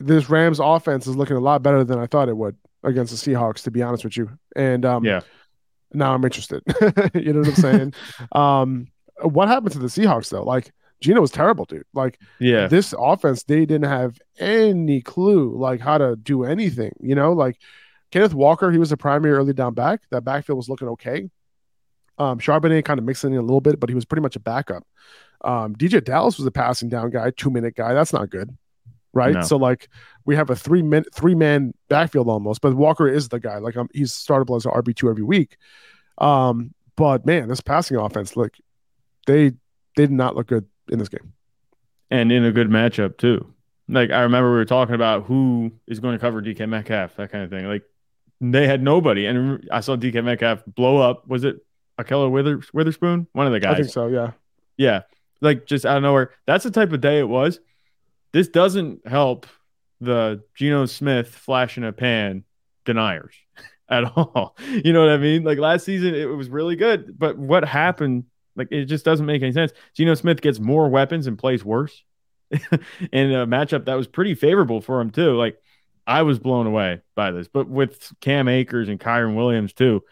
this Rams offense is looking a lot better than I thought it would against the Seahawks, to be honest with you. And um, yeah, now I'm interested. you know what I'm saying? um, what happened to the Seahawks though? Like Geno was terrible, dude. Like, yeah, this offense, they didn't have any clue like how to do anything. You know, like Kenneth Walker, he was a primary early down back. That backfield was looking okay. Um, Charbonnet kind of mixing in a little bit, but he was pretty much a backup. Um, DeeJay Dallas was a passing down guy, two minute guy. That's not good, right? No. So like we have a three minute, three man backfield almost, but Walker is the guy. Like um, he's startable as an RB two every week. Um, but man, this passing offense, like they they did not look good in this game. And in a good matchup too. Like I remember we were talking about who is going to cover DK Metcalf, that kind of thing. Like they had nobody, and I saw DK Metcalf blow up. Was it Wither, Witherspoon? One of the guys. I think so. Yeah. Yeah. Like just out of nowhere. That's the type of day it was. This doesn't help the Geno Smith flash in a pan deniers at all. You know what I mean? Like last season, it was really good, but what happened like it just doesn't make any sense. Geno Smith gets more weapons and plays worse in a matchup that was pretty favorable for him too. Like I was blown away by this, but with Cam Akers and Kyren Williams too,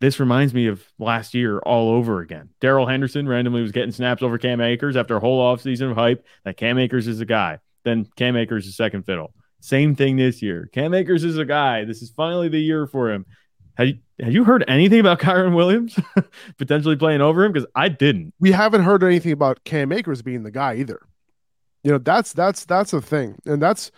this reminds me of last year all over again. Darrell Henderson randomly was getting snaps over Cam Akers after a whole offseason of hype that Cam Akers is a guy. Then Cam Akers is second fiddle. Same thing this year. Cam Akers is a guy. This is finally the year for him. Have you, have you heard anything about Kyren Williams potentially playing over him? Because I didn't. We haven't heard anything about Cam Akers being the guy either. You know, that's that's that's a thing, and that's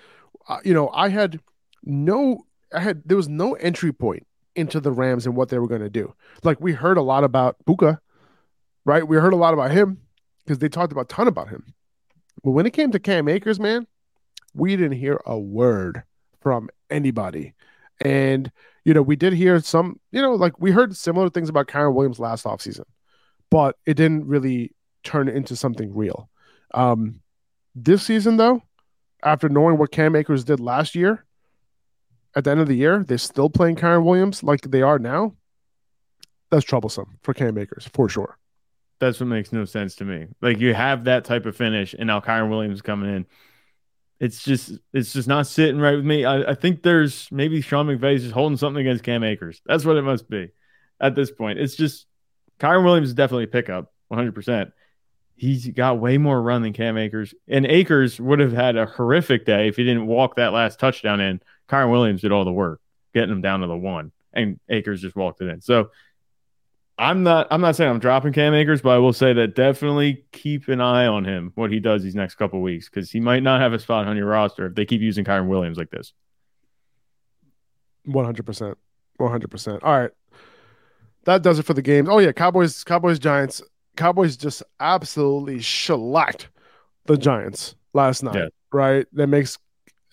uh, you know, I had no, I had there was no entry point into the Rams and what they were going to do. Like we heard a lot about Puka, right? We heard a lot about him because they talked about a ton about him. But when it came to Cam Akers, man, we didn't hear a word from anybody. And you know, we did hear some, you know, like we heard similar things about Kyren Williams last offseason, but it didn't really turn into something real. Um, this season, though, after knowing what Cam Akers did last year, at the end of the year, they're still playing Kyren Williams like they are now. That's troublesome for Cam Akers for sure. That's what makes no sense to me. Like you have that type of finish, and now Kyren Williams coming in. it's just it's just not sitting right with me. I, I think there's maybe Sean McVay's just holding something against Cam Akers. That's what it must be at this point. It's just Kyren Williams is definitely a pickup, 100. percent He's got way more run than Cam Akers, and Akers would have had a horrific day if he didn't walk that last touchdown in. Kyren Williams did all the work, getting him down to the one, and Akers just walked it in. So I'm not I'm not saying I'm dropping Cam Akers, but I will say that definitely keep an eye on him what he does these next couple weeks because he might not have a spot on your roster if they keep using Kyren Williams like this. One hundred percent, one hundred percent. All right, that does it for the games. Oh yeah, Cowboys, Cowboys, Giants. Cowboys just absolutely shellacked the Giants last night. Yeah. Right, that makes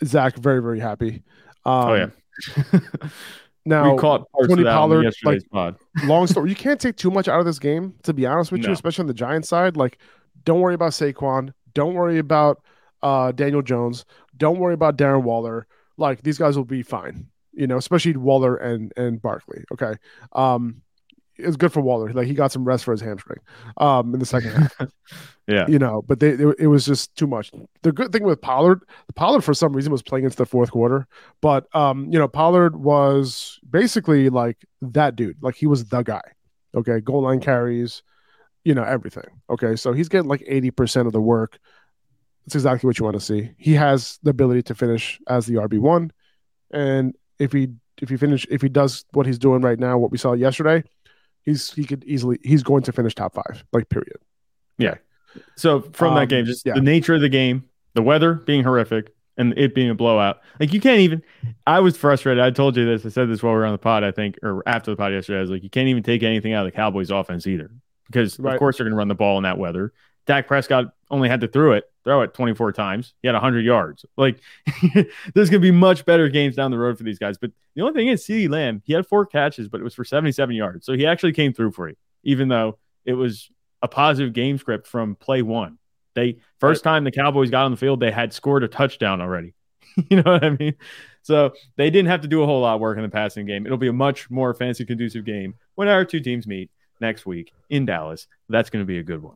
Zach very very happy. Um, oh yeah. Now, we caught Tony Pollard, like, pod. long story. You can't take too much out of this game, to be honest with no. you, especially on the Giants side. Like, don't worry about Saquon. Don't worry about uh, Daniel Jones. Don't worry about Darren Waller. Like, these guys will be fine. You know, especially Waller and and Barkley. Okay. Um, it's good for Waller. Like he got some rest for his hamstring um, in the second half. yeah, you know, but they, it, it was just too much. The good thing with Pollard, Pollard for some reason was playing into the fourth quarter, but um, you know, Pollard was basically like that dude. Like he was the guy. Okay, goal line carries, you know, everything. Okay, so he's getting like eighty percent of the work. It's exactly what you want to see. He has the ability to finish as the RB one, and if he if he finish if he does what he's doing right now, what we saw yesterday, he's he could easily he's going to finish top five, like period. Yeah. So from um, that game, just yeah. the nature of the game, the weather being horrific, and it being a blowout. Like you can't even. I was frustrated. I told you this. I said this while we were on the pod. I think, or after the pod yesterday. I was like, you can't even take anything out of the Cowboys' offense either, because right. of course they're going to run the ball in that weather. Dak Prescott only had to throw it, throw it 24 times. He had 100 yards. Like, there's going to be much better games down the road for these guys. But the only thing is, CeeDee Lamb, he had four catches, but it was for 77 yards. So he actually came through for you, even though it was a positive game script from play one. They first time the Cowboys got on the field, they had scored a touchdown already. you know what I mean? So they didn't have to do a whole lot of work in the passing game. It'll be a much more fancy conducive game when our two teams meet next week in Dallas. That's going to be a good one.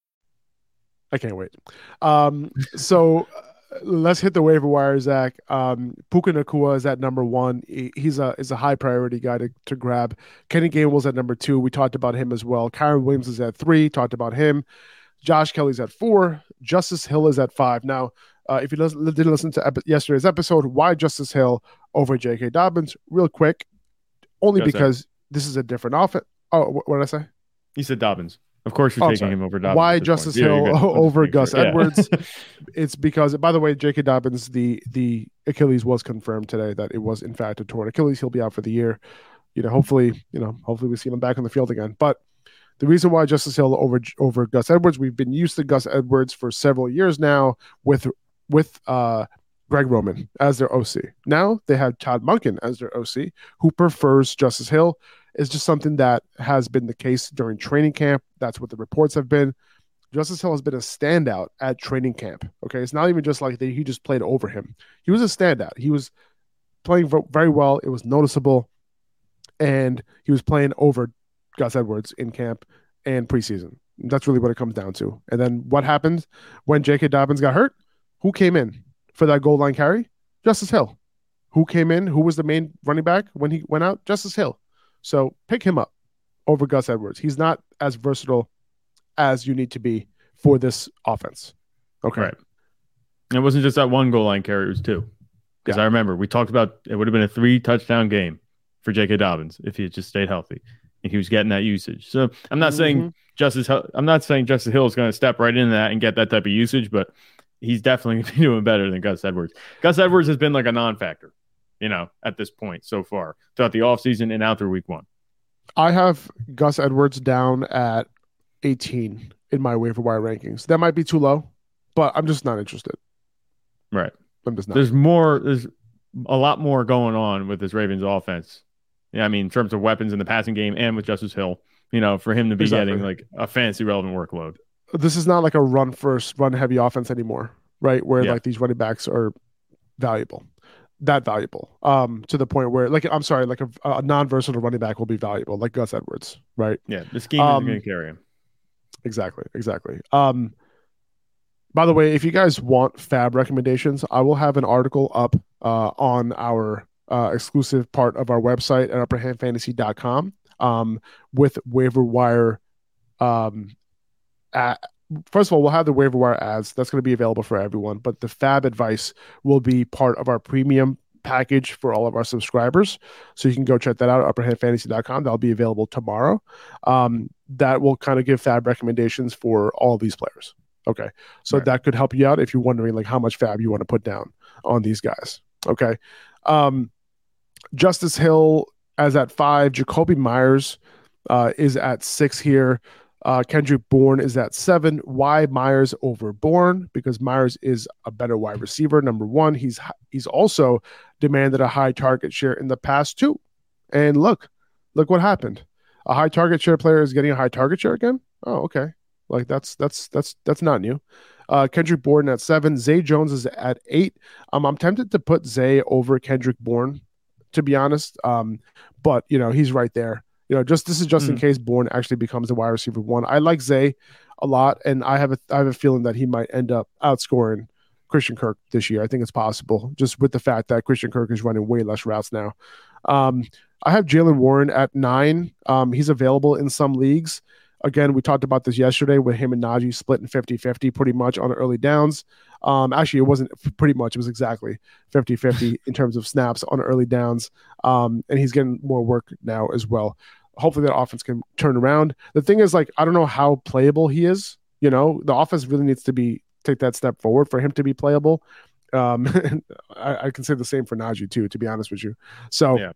I can't wait. Um, so uh, let's hit the waiver wire, Zach. Um, Puka Nacua is at number one. He, he's a is a high priority guy to, to grab. Kenny Gainwell's at number two. We talked about him as well. Kyren Williams is at three. Talked about him. Josh Kelley's at four. Justice Hill is at five. Now, uh, if you didn't listen to ep- yesterday's episode, why Justice Hill over J.K. Dobbins? Real quick, only because this is a different offense. Oh, what, what did I say? You said Dobbins. Of course, you're oh, taking him over Dobbins. Why Justice Hill yeah, over Gus. Edwards? it's because, by the way, J.K. Dobbins, the the Achilles was confirmed today that it was in fact a torn Achilles. He'll be out for the year. You know, hopefully, you know, hopefully we see him back on the field again. But the reason why Justice Hill over over Gus Edwards, we've been used to Gus Edwards for several years now with with uh, Greg Roman as their OC. Now they have Todd Monken as their OC, who prefers Justice Hill is just something that has been the case during training camp. That's what the reports have been. Justice Hill has been a standout at training camp. Okay, it's not even just like that he just played over him. He was a standout. He was playing very well. It was noticeable, and he was playing over Gus Edwards in camp and preseason. That's really what it comes down to. And then what happened when J.K. Dobbins got hurt? Who came in for that goal line carry? Justice Hill. Who came in? Who was the main running back when he went out? Justice Hill. So pick him up over Gus Edwards. He's not as versatile as you need to be for this offense. Okay. Right. It wasn't just that one goal line carry, it was two. Because yeah. I remember we talked about it would have been a three touchdown game for J.K. Dobbins if he had just stayed healthy and he was getting that usage. So I'm not mm-hmm. saying Justice I'm not saying Justice Hill is going to step right into that and get that type of usage, but he's definitely going to be doing better than Gus Edwards. Gus Edwards has been like a non-factor you know, at this point so far throughout the offseason and out through week one? I have Gus Edwards down at 18 in my waiver wire rankings. That might be too low, but I'm just not interested. Right. I'm just not. There's more. There's a lot more going on with this Ravens offense. Yeah, I mean, in terms of weapons in the passing game and with Justice Hill, you know, for him to be exactly. getting like a fancy relevant workload. This is not like a run first, run heavy offense anymore, right? Where yeah. like these running backs are valuable, that valuable, um, to the point where like I'm sorry, like a, a non versatile running back will be valuable, like Gus Edwards, right? Yeah, the scheme um, is going to carry him. Exactly, exactly. Um, by the way, if you guys want fab recommendations, I will have an article up uh, on our uh, exclusive part of our website at upperhandfantasy.com um, with waiver wire. Um, at, first of all, we'll have the waiver wire ads. That's going to be available for everyone, but the fab advice will be part of our premium package for all of our subscribers. So you can go check that out at upperhandfantasy.com. That'll be available tomorrow. Um, that will kind of give fab recommendations for all these players. Okay. So right. that could help you out if you're wondering like how much fab you want to put down on these guys. Okay. Um, Justice Hill as at five. Jakobi Meyers uh, is at six here. Uh, Kendrick Bourne is at seven. Why Meyers over Bourne? Because Meyers is a better wide receiver. Number one, he's he's also demanded a high target share in the past too. And look, look what happened. A high target share player is getting a high target share again. Oh, okay. Like that's that's that's that's not new. Uh, Kendrick Bourne at seven. Zay Jones is at eight. Um, I'm tempted to put Zay over Kendrick Bourne, to be honest. Um, but you know he's right there. You know, just this is just mm. in case Bourne actually becomes a wide receiver one. I like Zay a lot, and I have a I have a feeling that he might end up outscoring Christian Kirk this year. I think it's possible, just with the fact that Christian Kirk is running way less routes now. Um, I have Jaylen Warren at nine. Um, he's available in some leagues. Again, we talked about this yesterday with him and Najee splitting 50 50 pretty much on the early downs. Um, actually, it wasn't pretty much, it was exactly 50 50 in terms of snaps on early downs. Um, and he's getting more work now as well. Hopefully, that offense can turn around. The thing is, like, I don't know how playable he is. You know, the offense really needs to be take that step forward for him to be playable. Um, I, I, can say the same for Najee too, to be honest with you. So yeah.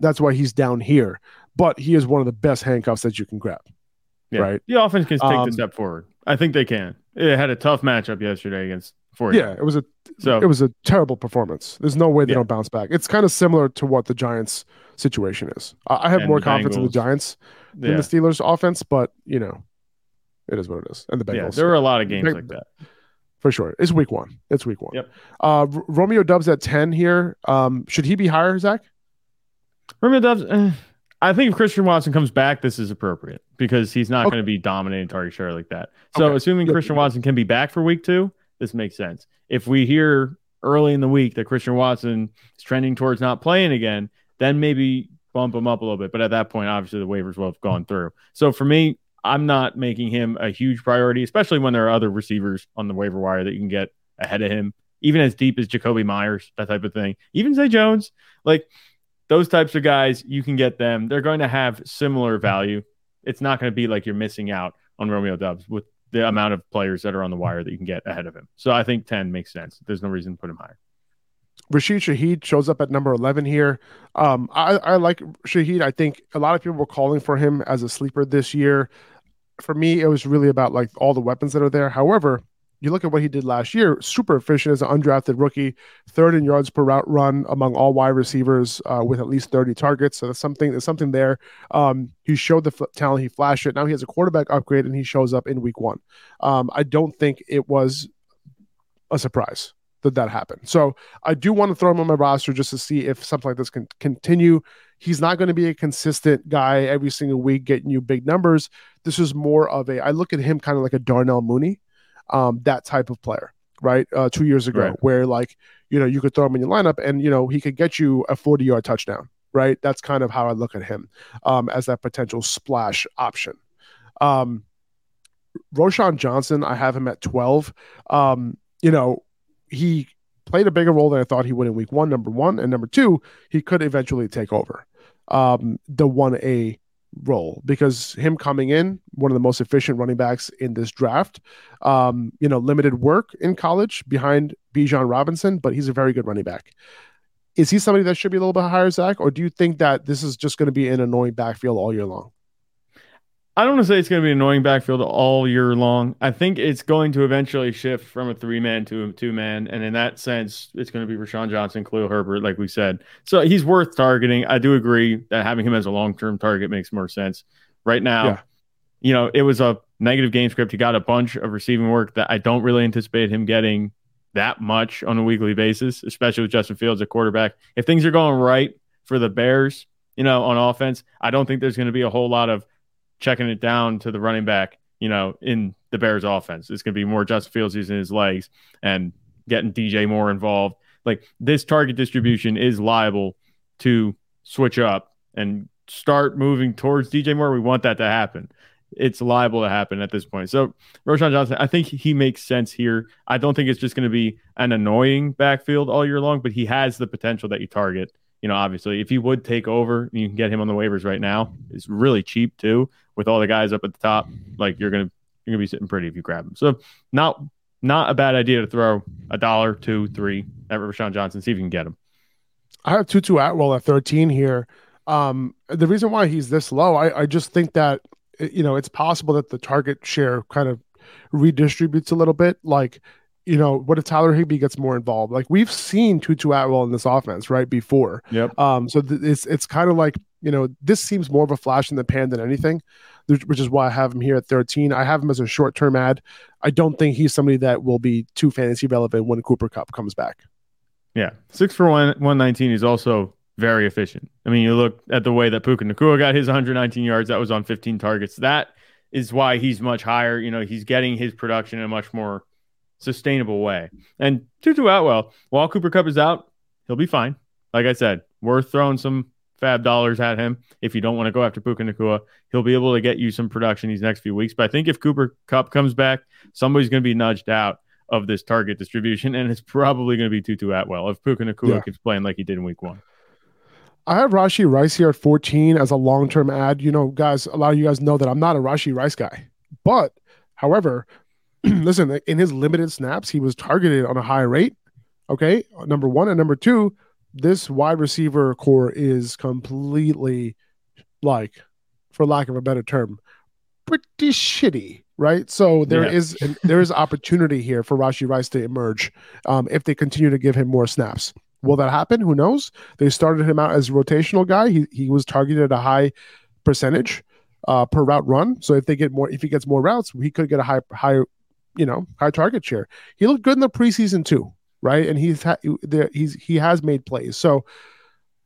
that's why he's down here. But he is one of the best handcuffs that you can grab. Yeah. Right. The offense can take um, the step forward. I think they can. It had a tough matchup yesterday against Ford. Yeah, it was a so it was a terrible performance. There's no way they yeah. don't bounce back. It's kind of similar to what the Giants situation is. I have and more confidence Bengals. in the Giants than yeah. the Steelers offense, but you know, it is what it is. And the Bengals. Yeah, there were a lot of games like that. For sure. It's week one. It's week one. Yep. Uh, Romeo Doubs at 10 here. Um, should he be higher, Zach? Romeo Doubs, eh, I think if Christian Watson comes back, this is appropriate because he's not okay. going to be dominating target share like that. So, okay. assuming Christian Watson can be back for week two, this makes sense. If we hear early in the week that Christian Watson is trending towards not playing again, then maybe bump him up a little bit. But at that point, obviously, the waivers will have gone through. So, for me, I'm not making him a huge priority, especially when there are other receivers on the waiver wire that you can get ahead of him, even as deep as Jakobi Meyers, that type of thing. Even Zay Jones, like those types of guys, you can get them. They're going to have similar value. It's not going to be like you're missing out on Romeo Doubs with the amount of players that are on the wire that you can get ahead of him. So I think 10 makes sense. There's no reason to put him higher. Rashid Shaheed shows up at number 11 here. Um, I, I like Shaheed. I think a lot of people were calling for him as a sleeper this year. For me, it was really about like all the weapons that are there. However, you look at what he did last year, super efficient as an undrafted rookie, third in yards per route run among all wide receivers uh, with at least 30 targets. So that's something, there's something there. Um, he showed the f- talent, he flashed it. Now he has a quarterback upgrade and he shows up in week one. Um, I don't think it was a surprise that that happened. So I do want to throw him on my roster just to see if something like this can continue. He's not going to be a consistent guy every single week getting you big numbers. This is more of a, I look at him kind of like a Darnell Mooney um, that type of player, right? Uh, two years ago, right. where like you know you could throw him in your lineup and you know he could get you a 40 yard touchdown, right? That's kind of how I look at him um, as that potential splash option. Um, Roschon Johnson, I have him at 12. Um, you know, he played a bigger role than I thought he would in week one, number one. And number two, he could eventually take over um, the 1A role because him coming in, one of the most efficient running backs in this draft, um, you know, limited work in college behind Bijan Robinson, but he's a very good running back. Is he somebody that should be a little bit higher, Zach, or do you think that this is just going to be an annoying backfield all year long? I don't want to say it's going to be an annoying backfield all year long. I think it's going to eventually shift from a three man to a two man. And in that sense, it's going to be Roschon Johnson, Khalil Herbert, like we said. So he's worth targeting. I do agree that having him as a long term target makes more sense. Right now, yeah. you know, it was a negative game script. He got a bunch of receiving work that I don't really anticipate him getting that much on a weekly basis, especially with Justin Fields at quarterback. If things are going right for the Bears, you know, on offense, I don't think there's going to be a whole lot of checking it down to the running back, you know, in the Bears offense. It's going to be more Justin Fields using his legs and getting DJ more involved. Like this target distribution is liable to switch up and start moving towards DJ Moore. We want that to happen. It's liable to happen at this point. So Roschon Johnson, I think he makes sense here. I don't think it's just going to be an annoying backfield all year long, but he has the potential that you target you know, obviously, if he would take over, you can get him on the waivers right now. It's really cheap too, with all the guys up at the top. Like you're gonna you're gonna be sitting pretty if you grab him. So not not a bad idea to throw a dollar, two, three at Roschon Johnson, see if you can get him. I have Tutu Atwell at 13 here. Um, the reason why he's this low, I, I just think that you know it's possible that the target share kind of redistributes a little bit. Like you know, what if Tyler Higbee gets more involved? Like we've seen Tutu Atwell in this offense, right? Before. Yep. Um, so th- it's it's kind of like, you know, this seems more of a flash in the pan than anything, which is why I have him here at 13. I have him as a short term ad. I don't think he's somebody that will be too fantasy relevant when Cooper Kupp comes back. Yeah. Six for one, 119 is also very efficient. I mean, you look at the way that Puka Nacua got his 119 yards, that was on 15 targets. That is why he's much higher. You know, he's getting his production in a much more sustainable way. And Tutu Atwell, while Cooper Kupp is out, he'll be fine. Like I said, worth throwing some fab dollars at him if you don't want to go after Puka Nacua. He'll be able to get you some production these next few weeks. But I think if Cooper Kupp comes back, somebody's going to be nudged out of this target distribution, and it's probably going to be Tutu Atwell if Puka Nacua yeah. keeps playing like he did in week one. I have Rashee Rice here at 14 as a long term ad. You know, guys, a lot of you guys know that I'm not a Rashee Rice guy. But however, listen, in his limited snaps, he was targeted on a high rate. Okay, number one and number two, this wide receiver core is completely like, for lack of a better term, pretty shitty, right? So there yeah. is there is opportunity here for Rashee Rice to emerge um, if they continue to give him more snaps. Will that happen? Who knows? They started him out as a rotational guy. He he was targeted at a high percentage uh, per route run. So if they get more, if he gets more routes, he could get a high higher you know, high target share. He looked good in the preseason too, right? And he's ha- he's he has made plays. So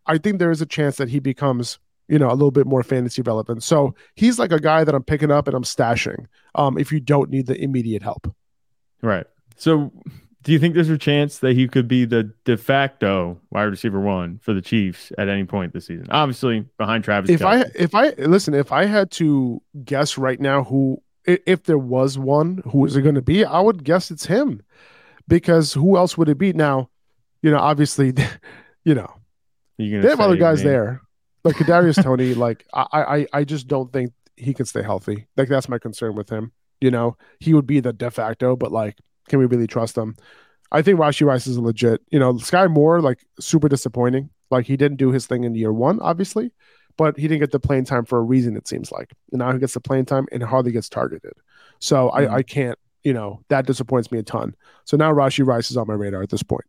I think there is a chance that he becomes, you know, a little bit more fantasy relevant. So he's like a guy that I'm picking up and I'm stashing. Um, if you don't need the immediate help, right? So. Do you think there's a chance that he could be the de facto wide receiver one for the Chiefs at any point this season? Obviously, behind Travis. If Kelce. I if I listen, if I had to guess right now who if there was one, who is it going to be? I would guess it's him, because who else would it be? Now, you know, obviously, you know, they have other guys there, like Kadarius Toney, Like I, I, I just don't think he can stay healthy. Like that's my concern with him. You know, he would be the de facto, but like, can we really trust him? I think Rashee Rice is legit. You know, Sky Moore, like super disappointing. Like he didn't do his thing in year one, obviously but he didn't get the playing time for a reason. It seems like and now he gets the playing time and hardly gets targeted. So mm-hmm. I, I can't, you know, that disappoints me a ton. So now Rashee Rice is on my radar at this point.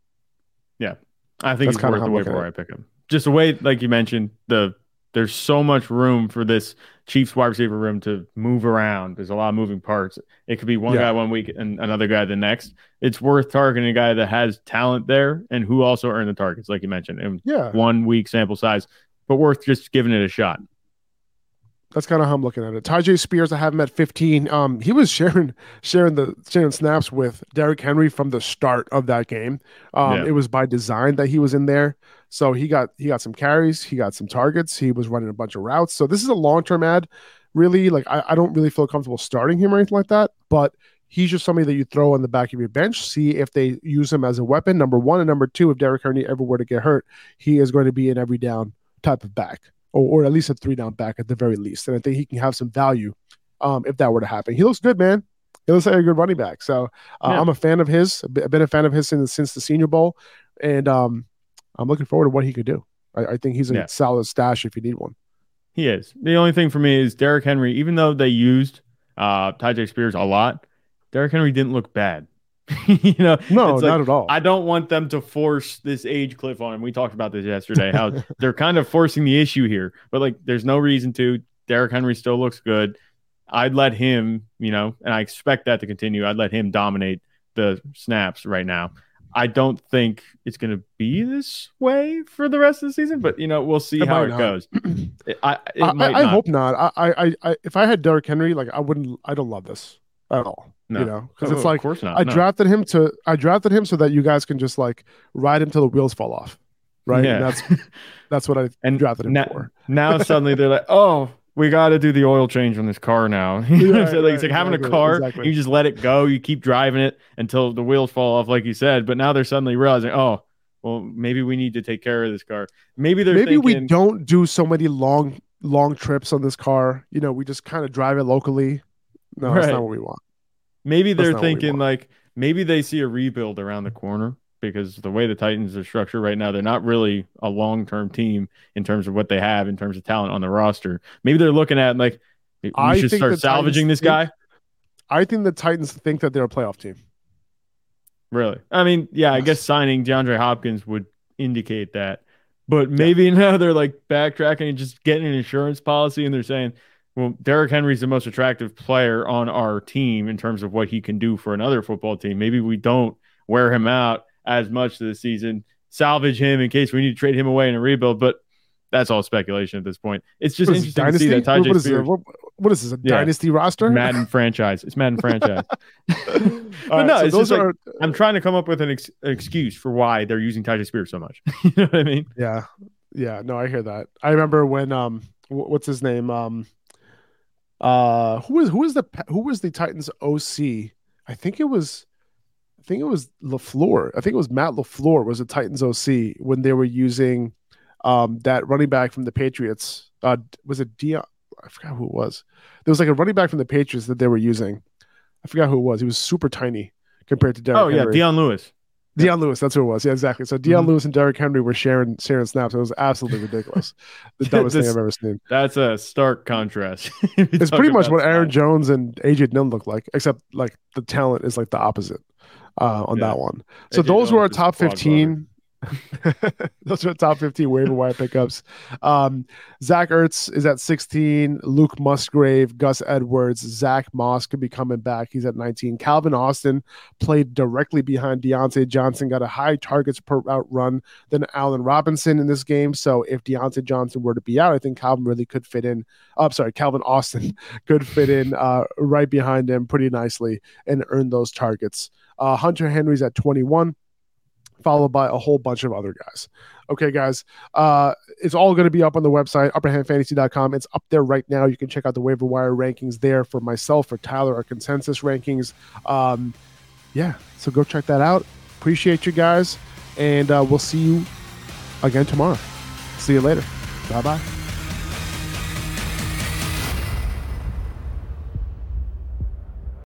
Yeah, I think That's he's worth the way before I pick him. Just the way, like you mentioned, the there's so much room for this Chiefs wide receiver room to move around. There's a lot of moving parts. It could be one yeah. guy one week and another guy the next. It's worth targeting a guy that has talent there and who also earned the targets, like you mentioned. And yeah, one week sample size but worth just giving it a shot. That's kind of how I'm looking at it. Tyjae Spears, I have him at 15. Um, he was sharing sharing the sharing snaps with Derrick Henry from the start of that game. Um, yeah. it was by design that he was in there. So he got he got some carries, he got some targets, he was running a bunch of routes. So this is a long term ad. Really, like I, I don't really feel comfortable starting him or anything like that. But he's just somebody that you throw on the back of your bench, see if they use him as a weapon. Number one and number two, if Derrick Henry ever were to get hurt, he is going to be in every down type of back, or, or at least a three down back at the very least. And I think he can have some value um, if that were to happen. He looks good, man. He looks like a good running back. So uh, yeah. I'm a fan of his. I've been a fan of his since, since the Senior Bowl, and um, I'm looking forward to what he could do. I, I think he's a yeah. solid stash if you need one. He is. The only thing for me is Derrick Henry, even though they used uh Tyjae Spears a lot, Derrick Henry didn't look bad. you know, no, like, not at all. I don't want them to force this age cliff on him. We talked about this yesterday, how they're kind of forcing the issue here, but like there's no reason to. Derrick Henry still looks good. I'd let him, you know, and I expect that to continue. I'd let him dominate the snaps right now. I don't think it's going to be this way for the rest of the season, but you know we'll see it how it not. goes. It, I, it I, I not. hope not. I, I, I, if I had Derrick Henry, like I wouldn't. I don't love this at all. No. You know, because oh, it's like I no. drafted him to. I drafted him so that you guys can just like ride him till the wheels fall off, right? Yeah. And that's that's what I and drafted him now, for. now suddenly they're like, oh, we got to do the oil change on this car now. you know right, so like, right, it's like having exactly, a car, exactly. you just let it go, you keep driving it until the wheels fall off, like you said. But now they're suddenly realizing, oh, well, maybe we need to take care of this car. Maybe they're maybe thinking, we don't do so many long long trips on this car. You know, we just kind of drive it locally. No, right. that's not what we want. Maybe they're thinking like maybe they see a rebuild around the corner because the way the Titans are structured right now, they're not really a long term team in terms of what they have in terms of talent on the roster. Maybe they're looking at like we I should start salvaging this guy. I think the Titans think that they're a playoff team. Really? I mean, yeah, yes. I guess signing DeAndre Hopkins would indicate that. But maybe yeah. now they're like backtracking and just getting an insurance policy and they're saying, well, Derrick Henry's the most attractive player on our team in terms of what he can do for another football team. Maybe we don't wear him out as much this season. Salvage him in case we need to trade him away in a rebuild, but that's all speculation at this point. It's just interesting dynasty? to see that Tyjae what, Spears. What, what is this? A yeah. dynasty roster? Madden franchise. It's Madden franchise. but right, no, so it's just are, like, I'm trying to come up with an ex- excuse for why they're using Tyjae Spears so much. you know what I mean? Yeah, yeah. No, I hear that. I remember when um, what's his name um, uh, who was who was the who was the Titans OC? I think it was I think it was LaFleur. I think it was Matt LaFleur was the Titans OC when they were using um, that running back from the Patriots. Uh, was it Dion? I forgot who it was. There was like a running back from the Patriots that they were using. I forgot who it was. He was super tiny compared to Derrick. Oh yeah, Henry. Dion Lewis. Dion Lewis, that's who it was. Yeah, exactly. So Dion mm-hmm. Lewis and Derrick Henry were sharing sharing snaps. It was absolutely ridiculous. the dumbest this, thing I've ever seen. That's a stark contrast. it's pretty much what Aaron Jones and AJ Dillon look like, except like the talent is like the opposite uh, on yeah. that one. So AJ those were our top 15. Those are top 15 waiver wire pickups. Um, Zach Ertz is at 16. Luke Musgrave, Gus Edwards, Zach Moss could be coming back. He's at 19. Calvin Austin played directly behind Diontae Johnson, got a high targets per route run than Allen Robinson in this game. So if Diontae Johnson were to be out, I think Calvin really could fit in. Oh, I'm sorry, Calvin Austin could fit in uh, right behind him pretty nicely and earn those targets. Uh, Hunter Henry's at 21 followed by a whole bunch of other guys. Okay, guys, uh, it's all going to be up on the website, upperhandfantasy.com. It's up there right now. You can check out the waiver wire rankings there for myself, for Tyler, our consensus rankings. Um, yeah, so go check that out. Appreciate you guys, and uh, we'll see you again tomorrow. See you later. Bye bye.